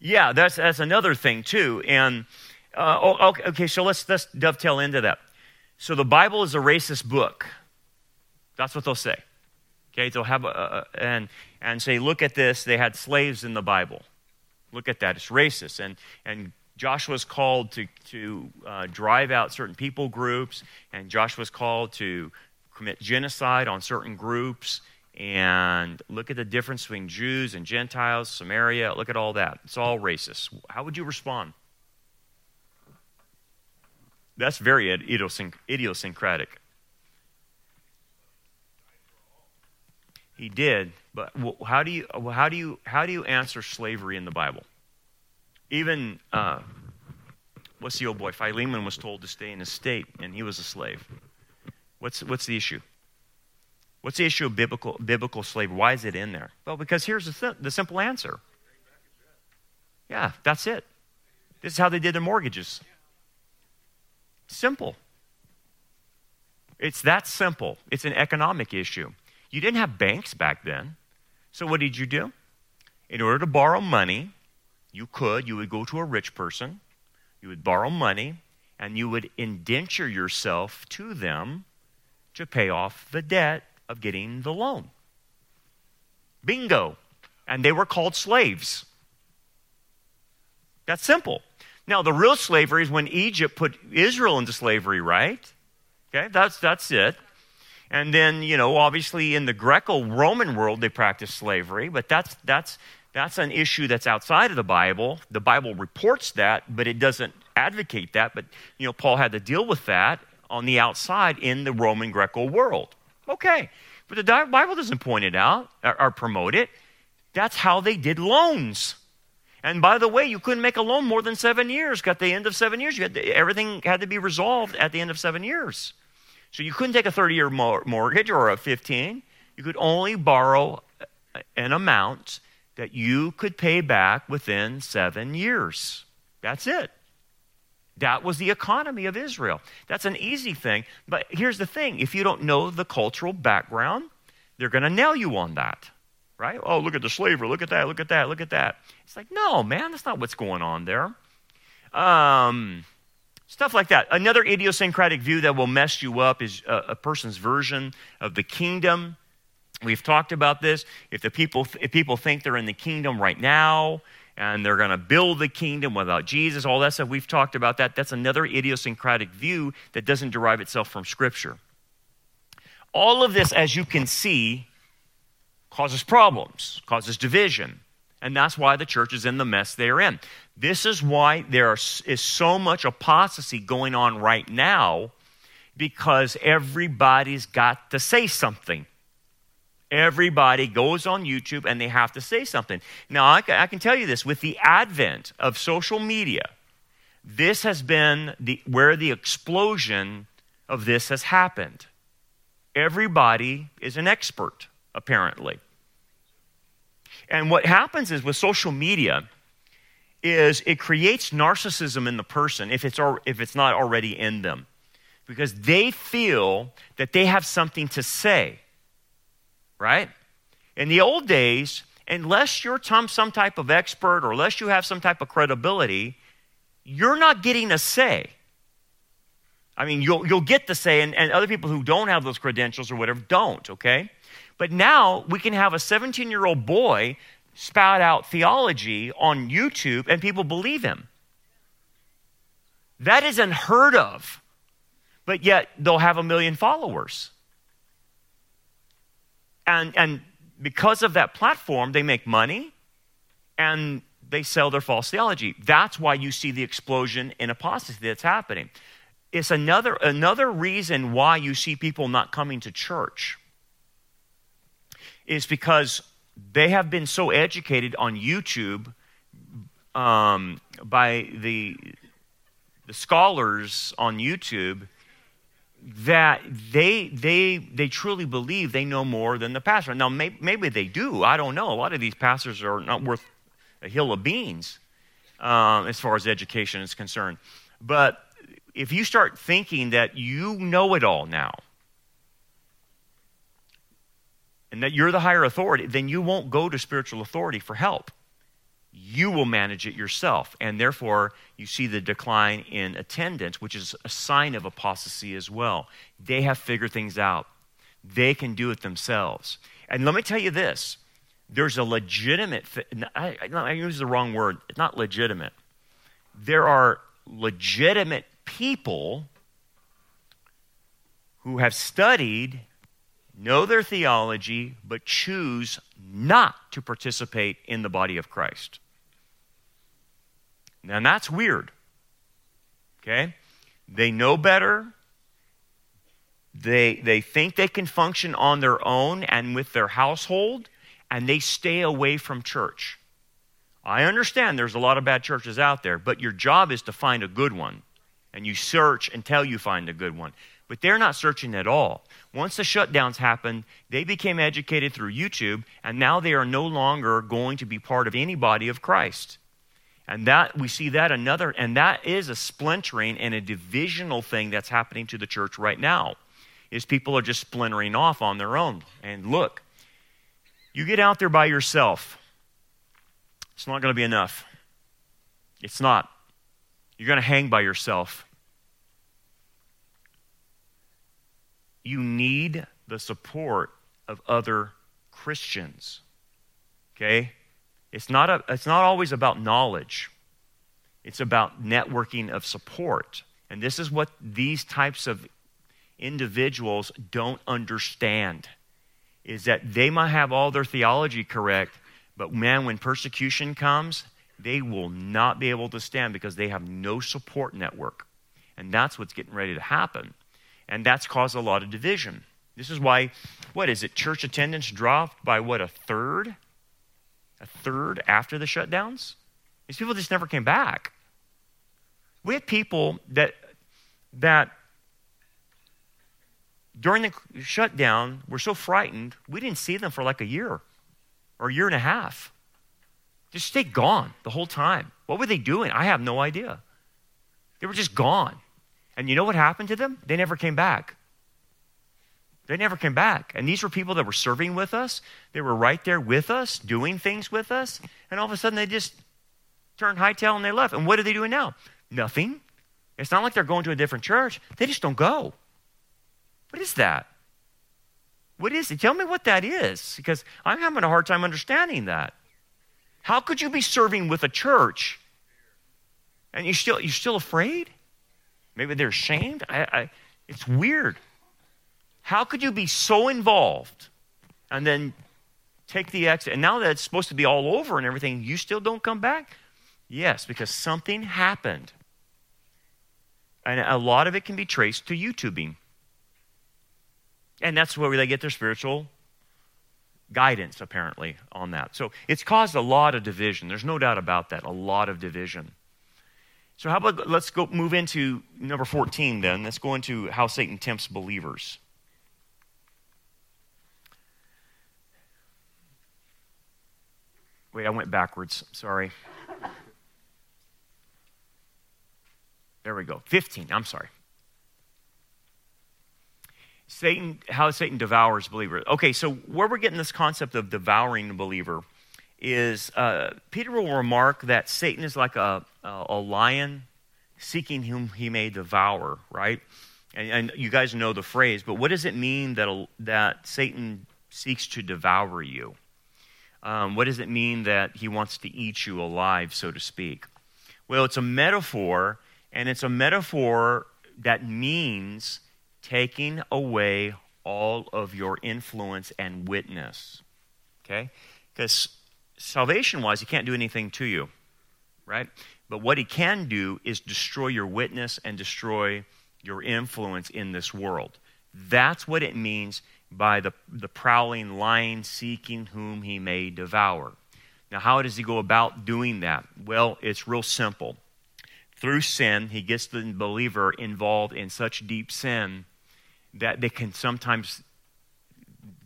yeah, that's that's another thing too. And uh, okay, okay, so let's let's dovetail into that. So the Bible is a racist book. That's what they'll say. Okay, they'll have a, a, and and say, look at this. They had slaves in the Bible. Look at that. It's racist. And and Joshua's called to to uh, drive out certain people groups, and Joshua's called to commit genocide on certain groups. And look at the difference between Jews and Gentiles, Samaria. Look at all that. It's all racist. How would you respond? That's very idiosyncratic. He did, but how do you how do you how do you answer slavery in the Bible? Even uh, what's the old boy? Philemon was told to stay in his state, and he was a slave. What's what's the issue? What's the issue of biblical biblical slavery? Why is it in there? Well, because here's the, th- the simple answer. Yeah, that's it. This is how they did their mortgages. Simple. It's that simple. It's an economic issue. You didn't have banks back then. So what did you do? In order to borrow money, you could, you would go to a rich person, you would borrow money, and you would indenture yourself to them to pay off the debt of getting the loan. Bingo. And they were called slaves. That's simple. Now, the real slavery is when Egypt put Israel into slavery, right? Okay, that's, that's it. And then, you know, obviously in the Greco Roman world, they practiced slavery, but that's, that's, that's an issue that's outside of the Bible. The Bible reports that, but it doesn't advocate that. But, you know, Paul had to deal with that on the outside in the Roman Greco world. Okay. But the Bible doesn't point it out or, or promote it. That's how they did loans. And by the way, you couldn't make a loan more than seven years. Got the end of seven years, had to, everything had to be resolved at the end of seven years. So you couldn't take a 30 year mortgage or a 15. You could only borrow an amount that you could pay back within seven years. That's it. That was the economy of Israel. That's an easy thing. But here's the thing if you don't know the cultural background, they're going to nail you on that. Right? Oh, look at the slaver. Look at that. Look at that. Look at that. It's like, no, man, that's not what's going on there. Um, stuff like that. Another idiosyncratic view that will mess you up is a, a person's version of the kingdom. We've talked about this. If the people, if people think they're in the kingdom right now, and they're going to build the kingdom without Jesus, all that stuff. We've talked about that. That's another idiosyncratic view that doesn't derive itself from Scripture. All of this, as you can see, causes problems, causes division. And that's why the church is in the mess they're in. This is why there is so much apostasy going on right now because everybody's got to say something. Everybody goes on YouTube and they have to say something. Now, I, I can tell you this with the advent of social media, this has been the, where the explosion of this has happened. Everybody is an expert, apparently. And what happens is with social media is it creates narcissism in the person if it's, if it's not already in them because they feel that they have something to say right? In the old days, unless you're some type of expert or unless you have some type of credibility, you're not getting a say. I mean, you'll, you'll get the say, and, and other people who don't have those credentials or whatever don't, okay? But now we can have a 17 year old boy spout out theology on YouTube and people believe him. That is unheard of, but yet they'll have a million followers. And, and because of that platform, they make money and they sell their false theology. That's why you see the explosion in apostasy that's happening. It's another, another reason why you see people not coming to church is because they have been so educated on YouTube um, by the, the scholars on YouTube that they they they truly believe they know more than the pastor. Now may, maybe they do. I don't know. A lot of these pastors are not worth a hill of beans um, as far as education is concerned. But if you start thinking that you know it all now and that you're the higher authority, then you won't go to spiritual authority for help you will manage it yourself. And therefore, you see the decline in attendance, which is a sign of apostasy as well. They have figured things out, they can do it themselves. And let me tell you this there's a legitimate, I, I use the wrong word, not legitimate. There are legitimate people who have studied, know their theology, but choose not to participate in the body of Christ. Now, that's weird. Okay? They know better. They, they think they can function on their own and with their household, and they stay away from church. I understand there's a lot of bad churches out there, but your job is to find a good one. And you search until you find a good one. But they're not searching at all. Once the shutdowns happened, they became educated through YouTube, and now they are no longer going to be part of any body of Christ. And that we see that another, and that is a splintering and a divisional thing that's happening to the church right now. Is people are just splintering off on their own. And look, you get out there by yourself, it's not going to be enough. It's not. You're going to hang by yourself. You need the support of other Christians. Okay? It's not, a, it's not always about knowledge, it's about networking of support. And this is what these types of individuals don't understand is that they might have all their theology correct, but man, when persecution comes, they will not be able to stand because they have no support network. And that's what's getting ready to happen. And that's caused a lot of division. This is why, what is it, church attendance dropped by what, a third? a third after the shutdowns. These people just never came back. We had people that that during the shutdown, we're so frightened, we didn't see them for like a year or a year and a half. Just stay gone the whole time. What were they doing? I have no idea. They were just gone. And you know what happened to them? They never came back. They never came back. And these were people that were serving with us. They were right there with us, doing things with us. And all of a sudden, they just turned hightail and they left. And what are they doing now? Nothing. It's not like they're going to a different church. They just don't go. What is that? What is it? Tell me what that is, because I'm having a hard time understanding that. How could you be serving with a church and you're still, you're still afraid? Maybe they're ashamed? I, I, it's weird. How could you be so involved and then take the exit? And now that it's supposed to be all over and everything, you still don't come back? Yes, because something happened. And a lot of it can be traced to YouTubing. And that's where they get their spiritual guidance, apparently, on that. So it's caused a lot of division. There's no doubt about that, a lot of division. So, how about let's go move into number 14 then. Let's go into how Satan tempts believers. Wait, I went backwards. Sorry. There we go. 15. I'm sorry. Satan, how Satan devours believers. Okay, so where we're getting this concept of devouring the believer is uh, Peter will remark that Satan is like a, a, lion seeking whom he may devour, right? And, and, you guys know the phrase, but what does it mean that, that Satan seeks to devour you? Um, what does it mean that he wants to eat you alive, so to speak? Well, it's a metaphor, and it's a metaphor that means taking away all of your influence and witness. Okay? Because salvation wise, he can't do anything to you, right? But what he can do is destroy your witness and destroy your influence in this world. That's what it means by the, the prowling lion seeking whom he may devour. Now, how does he go about doing that? Well, it's real simple. Through sin, he gets the believer involved in such deep sin that they can sometimes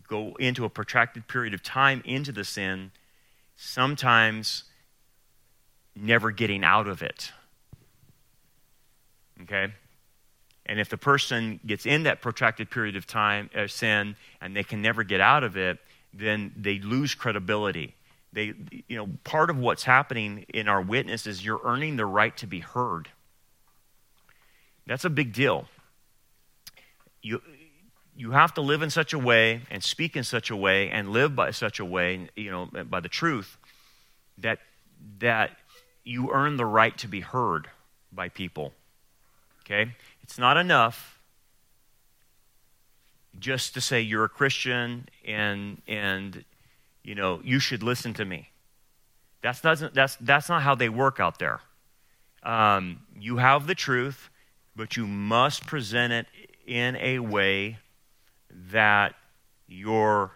go into a protracted period of time into the sin, sometimes never getting out of it. Okay? And if the person gets in that protracted period of time, uh, sin, and they can never get out of it, then they lose credibility. They, you know, part of what's happening in our witness is you're earning the right to be heard. That's a big deal you, you have to live in such a way and speak in such a way and live by such a way, you know, by the truth, that, that you earn the right to be heard by people. Okay? It's not enough just to say you're a Christian and, and you know, you should listen to me. That's, doesn't, that's, that's not how they work out there. Um, you have the truth, but you must present it in a way that your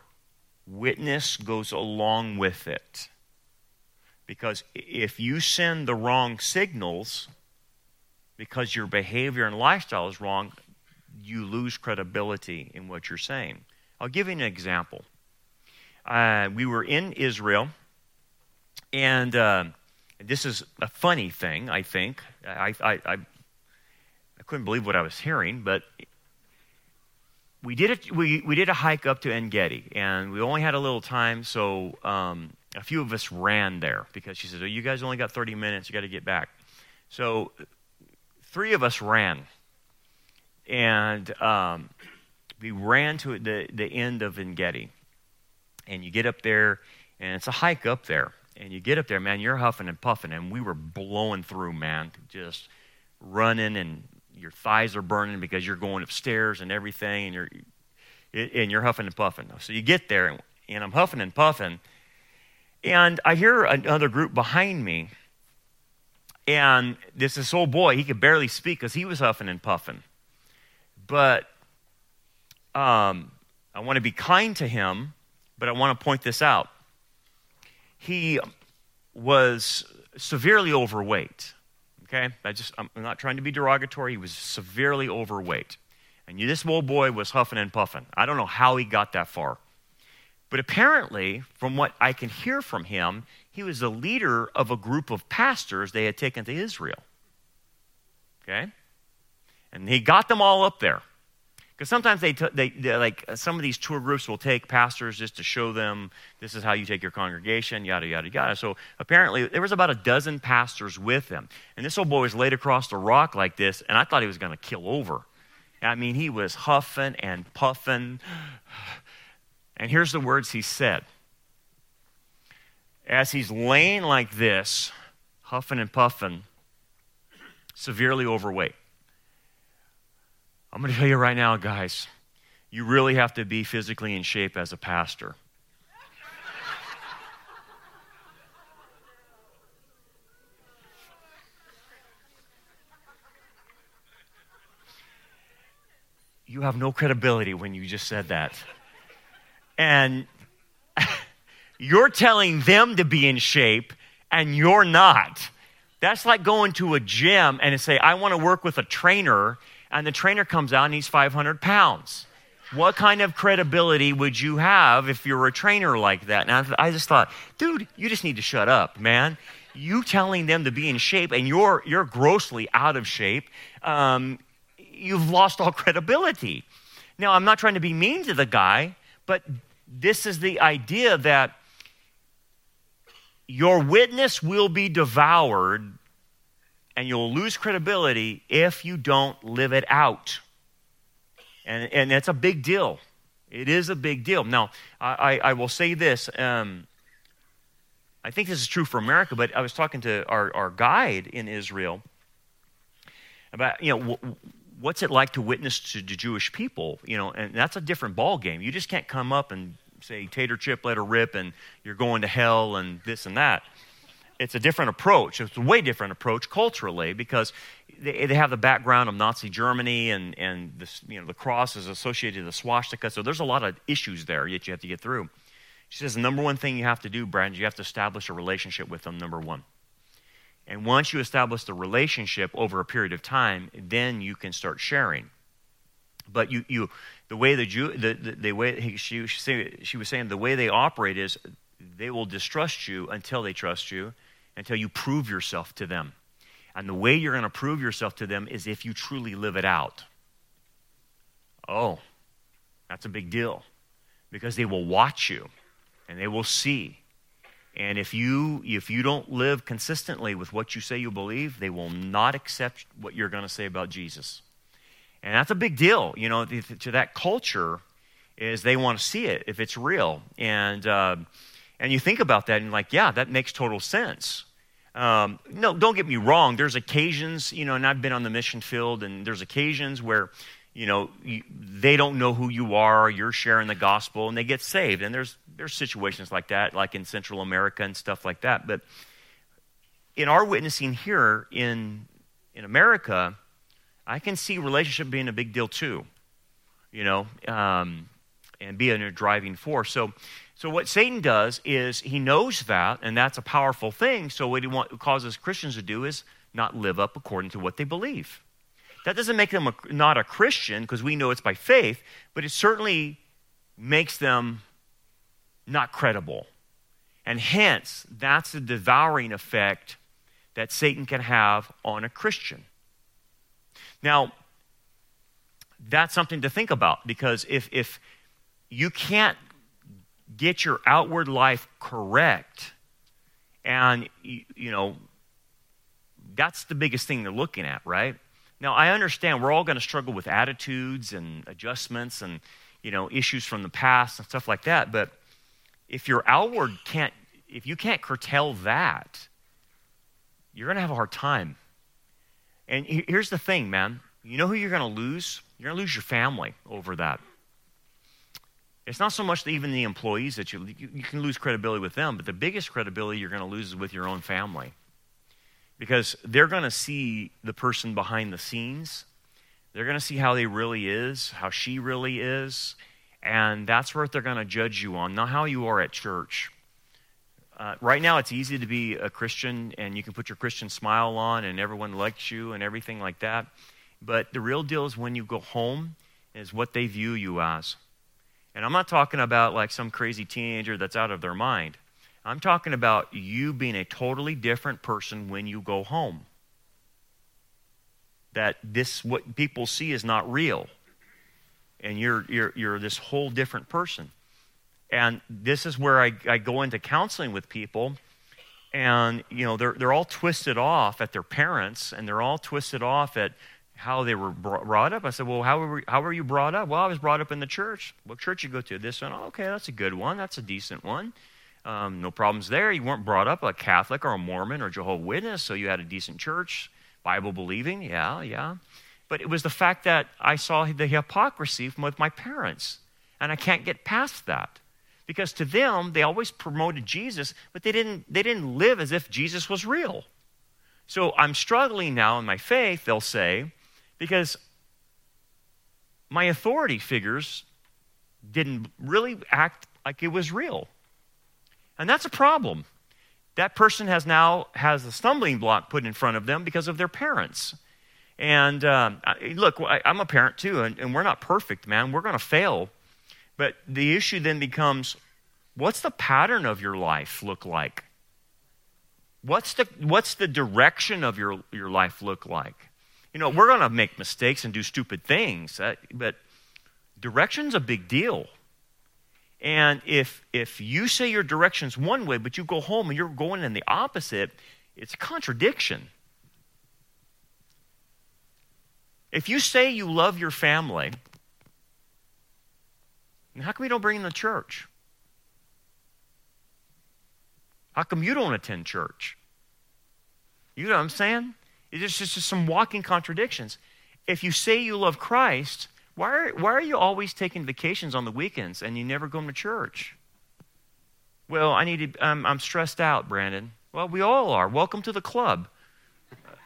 witness goes along with it. Because if you send the wrong signals because your behavior and lifestyle is wrong, you lose credibility in what you're saying. I'll give you an example. Uh, we were in Israel, and uh, this is a funny thing, I think. I, I, I, I couldn't believe what I was hearing, but we did a, we, we did a hike up to En and we only had a little time, so um, a few of us ran there because she said, "Oh, you guys only got 30 minutes. You got to get back." So three of us ran, and um, we ran to the the end of En and you get up there, and it's a hike up there, and you get up there, man, you're huffing and puffing, and we were blowing through, man, just running and your thighs are burning because you're going upstairs and everything, and you're and you're huffing and puffing. So you get there, and I'm huffing and puffing, and I hear another group behind me, and this this old boy. He could barely speak because he was huffing and puffing, but um, I want to be kind to him, but I want to point this out. He was severely overweight. Okay? I just, I'm not trying to be derogatory. He was severely overweight. And this old boy was huffing and puffing. I don't know how he got that far. But apparently, from what I can hear from him, he was the leader of a group of pastors they had taken to Israel. Okay? And he got them all up there. Because sometimes they, t- they, like uh, some of these tour groups will take pastors just to show them this is how you take your congregation, yada yada yada. So apparently there was about a dozen pastors with them, and this old boy was laid across the rock like this, and I thought he was going to kill over. I mean, he was huffing and puffing. And here's the words he said. As he's laying like this, huffing and puffing, severely overweight. I'm going to tell you right now, guys, you really have to be physically in shape as a pastor. you have no credibility when you just said that. And [laughs] you're telling them to be in shape, and you're not. That's like going to a gym and say, I want to work with a trainer, and the trainer comes out and he's 500 pounds. What kind of credibility would you have if you're a trainer like that? And I, just thought, dude, you just need to shut up, man. You telling them to be in shape and you're, you're grossly out of shape, um, you've lost all credibility. Now, I'm not trying to be mean to the guy, but this is the idea that your witness will be devoured and you'll lose credibility if you don't live it out. And, and that's a big deal. It is a big deal. Now, I, I will say this. Um, I think this is true for America, but I was talking to our, our guide in Israel about, you know, what's it like to witness to the Jewish people? You know, and that's a different ball game. You just can't come up and say tater chip, let her rip, and you're going to hell and this and that. It's a different approach. It's a way different approach culturally because they, they have the background of Nazi Germany and, and this, you know, the cross is associated with the swastika. So there's a lot of issues there that you have to get through. She says the number one thing you have to do, Brandon, you have to establish a relationship with them, number one. And once you establish the relationship over a period of time, then you can start sharing. But you, you the way the Jew, the, the, the way she, she was saying, the way they operate is they will distrust you until they trust you, until you prove yourself to them. And the way you're going to prove yourself to them is if you truly live it out. Oh, that's a big deal because they will watch you and they will see. And if you if you don't live consistently with what you say you believe, they will not accept what you're going to say about Jesus. And that's a big deal, you know, to that culture is they want to see it if it's real. And, uh, and you think about that and you're like, yeah, that makes total sense. Um, no, don't get me wrong. There's occasions, you know, and I've been on the mission field, and there's occasions where, you know, you, they don't know who you are. You're sharing the gospel, and they get saved. And there's there's situations like that, like in Central America and stuff like that. But in our witnessing here in in America, I can see relationship being a big deal too, you know, um, and being a driving force. So, so what Satan does is he knows that, and that's a powerful thing. So what he want, causes Christians to do is not live up according to what they believe. That doesn't make them a, not a Christian because we know it's by faith, but it certainly makes them not credible. And hence, that's the devouring effect that Satan can have on a Christian. Now, that's something to think about because if, if you can't get your outward life correct, and, you, know, that's the biggest thing they're looking at, right? Now, I understand we're all going to struggle with attitudes and adjustments and, you know, issues from the past and stuff like that, but if your outward can't, if you can't curtail that, you're going to have a hard time and here's the thing, man. You know who you're going to lose? You're going to lose your family over that. It's not so much even the employees that you, you can lose credibility with them, but the biggest credibility you're going to lose is with your own family. Because they're going to see the person behind the scenes. They're going to see how they really is, how she really is, and that's what they're going to judge you on, not how you are at church. Uh, right now, it's easy to be a Christian and you can put your Christian smile on and everyone likes you and everything like that. But the real deal is when you go home is what they view you as. And I'm not talking about like some crazy teenager that's out of their mind. I'm talking about you being a totally different person when you go home. That this, what people see, is not real. And you're, you're, you're this whole different person. And this is where I, I go into counseling with people. And, you know, they're, they're all twisted off at their parents, and they're all twisted off at how they were brought up. I said, Well, how were, how were you brought up? Well, I was brought up in the church. What church you go to? This one. Oh, okay, that's a good one. That's a decent one. Um, no problems there. You weren't brought up a Catholic or a Mormon or Jehovah Witness, so you had a decent church, Bible believing. Yeah, yeah. But it was the fact that I saw the hypocrisy from with my parents, and I can't get past that. Because to them, they always promoted Jesus, but they didn't, they didn't live as if Jesus was real. So I'm struggling now in my faith, they'll say, because my authority figures didn't really act like it was real. And that's a problem. That person has now has a stumbling block put in front of them because of their parents. And um, look, I, am a parent too, and, and we're not perfect, man. We're going to fail. But the issue then becomes what's the pattern of your life look like? What's the, what's the direction of your, your life look like? You know, we're going to make mistakes and do stupid things, uh, but direction's a big deal. And if, if you say your direction's one way, but you go home and you're going in the opposite, it's a contradiction. If you say you love your family, how come you don't bring in the church? How come you don't attend church? You know what I'm saying? It's just, just some walking contradictions. If you say you love Christ, why are, why are you always taking vacations on the weekends and you never go to church? Well, I need to, I'm stressed out, Brandon. Well, we all are. Welcome to the club.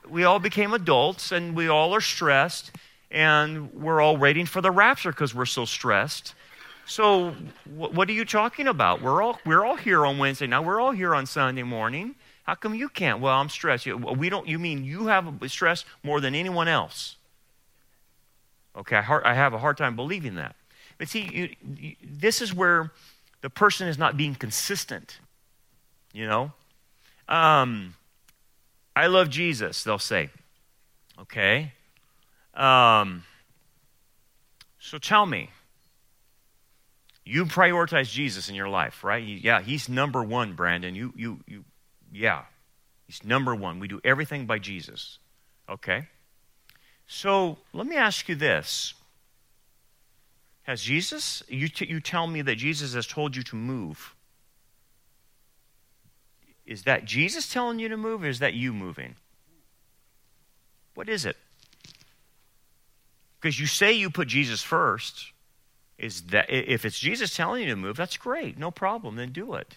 We all became adults and we all are stressed and we're all waiting for the rapture because we're so stressed. So, what are you talking about? We're all, we're all here on Wednesday now. We're all here on Sunday morning. How come you can't? Well, I'm stressed. We don't, you mean you have stress more than anyone else? Okay, I have a hard time believing that. But see, you, you, this is where the person is not being consistent. You know? Um, I love Jesus, they'll say. Okay? Um, so tell me, you prioritize Jesus in your life, right? Yeah, he's number one, Brandon. You, you, you, yeah, he's number one. We do everything by Jesus. Okay? So let me ask you this. Has Jesus, you, t- you tell me that Jesus has told you to move. Is that Jesus telling you to move or is that you moving? What is it? Because you say you put Jesus first. Is that if it's Jesus telling you to move, that's great, no problem, then do it.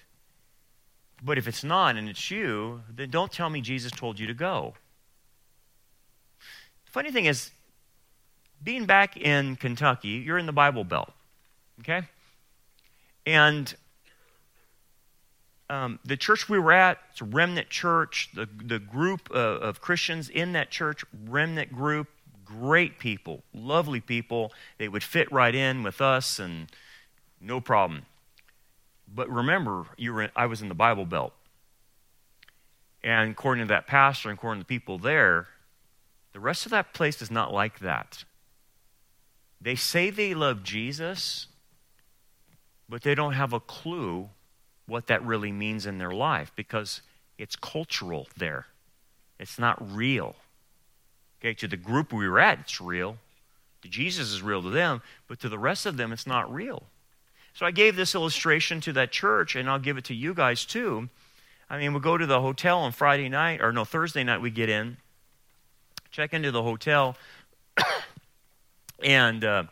But if it's not and it's you, then don't tell me Jesus told you to go. Funny thing is, being back in Kentucky, you're in the Bible Belt, okay? And um, the church we were at, it's a remnant church. The, the group uh, of Christians in that church, remnant group, great people, lovely people. They would fit right in with us and no problem. But remember, you were in, I was in the Bible Belt. And according to that pastor and according to the people there, the rest of that place is not like that. They say they love Jesus, but they don't have a clue what that really means in their life because it's cultural there. It's not real. Okay, to the group we were at, it's real. To Jesus is real to them, but to the rest of them, it's not real. So I gave this illustration to that church, and I'll give it to you guys too. I mean, we go to the hotel on Friday night, or no, Thursday night we get in, check into the hotel, [coughs] and uh,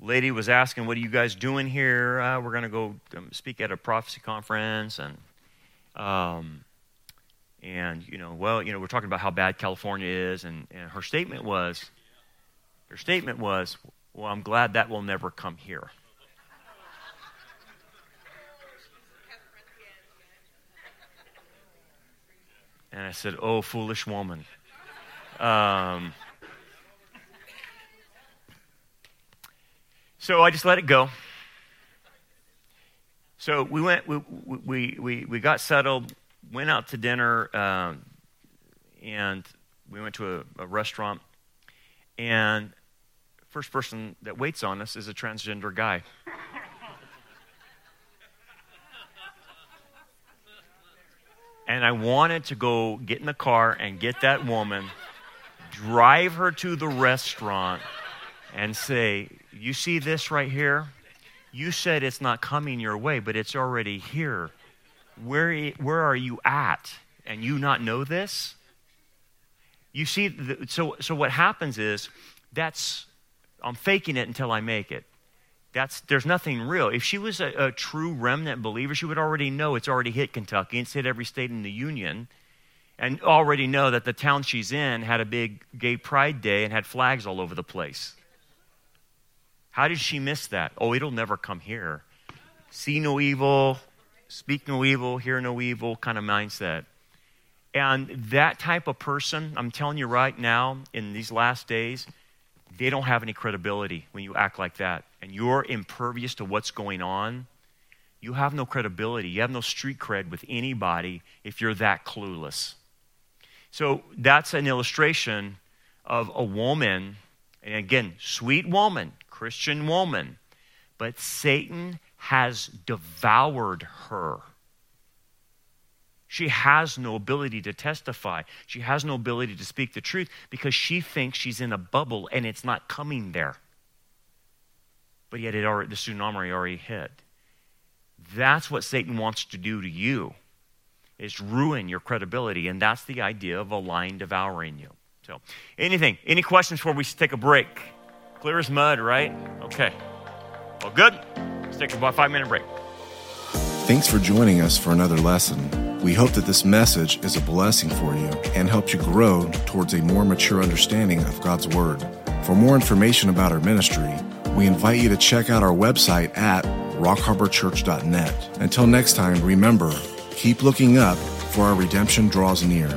lady was asking, "What are you guys doing here? Uh, we're going to go um, speak at a prophecy conference, and um, and you know, well, you know, we're talking about how bad California is, and, and her statement was, her statement was, well, I'm glad that will never come here." And I said, Oh, foolish woman. Um, So I just let it go. So we went, we, we, we, we got settled, went out to dinner, um, and we went to a, a restaurant. And first person that waits on us is a transgender guy. And I wanted to go get in the car and get that woman, drive her to the restaurant, and say, You see this right here? You said it's not coming your way, but it's already here. Where, where are you at? And you not know this? You see, so, so what happens is that's, I'm faking it until I make it. That's, there's nothing real. If she was a, a, true remnant believer, she would already know it's already hit Kentucky. It's hit every state in the Union. And already know that the town she's in had a big gay pride day and had flags all over the place. How did she miss that? Oh, it'll never come here. See no evil, speak no evil, hear no evil kind of mindset. And that type of person, I'm telling you right now, in these last days, they don't have any credibility when you act like that. And you're impervious to what's going on. You have no credibility. You have no street cred with anybody if you're that clueless. So that's an illustration of a woman, and again, sweet woman, Christian woman, but Satan has devoured her. She has no ability to testify. She has no ability to speak the truth because she thinks she's in a bubble and it's not coming there. But yet it already, the tsunami already hit. That's what Satan wants to do to you, is ruin your credibility. And that's the idea of a lion devouring you. So, anything, any questions before we take a break? Clear as mud, right? Okay. Well, good. Let's take a five minute break. Thanks for joining us for another lesson. We hope that this message is a blessing for you and helps you grow towards a more mature understanding of God's Word. For more information about our ministry, we invite you to check out our website at rockharborchurch.net. Until next time, remember, keep looking up, for our redemption draws near.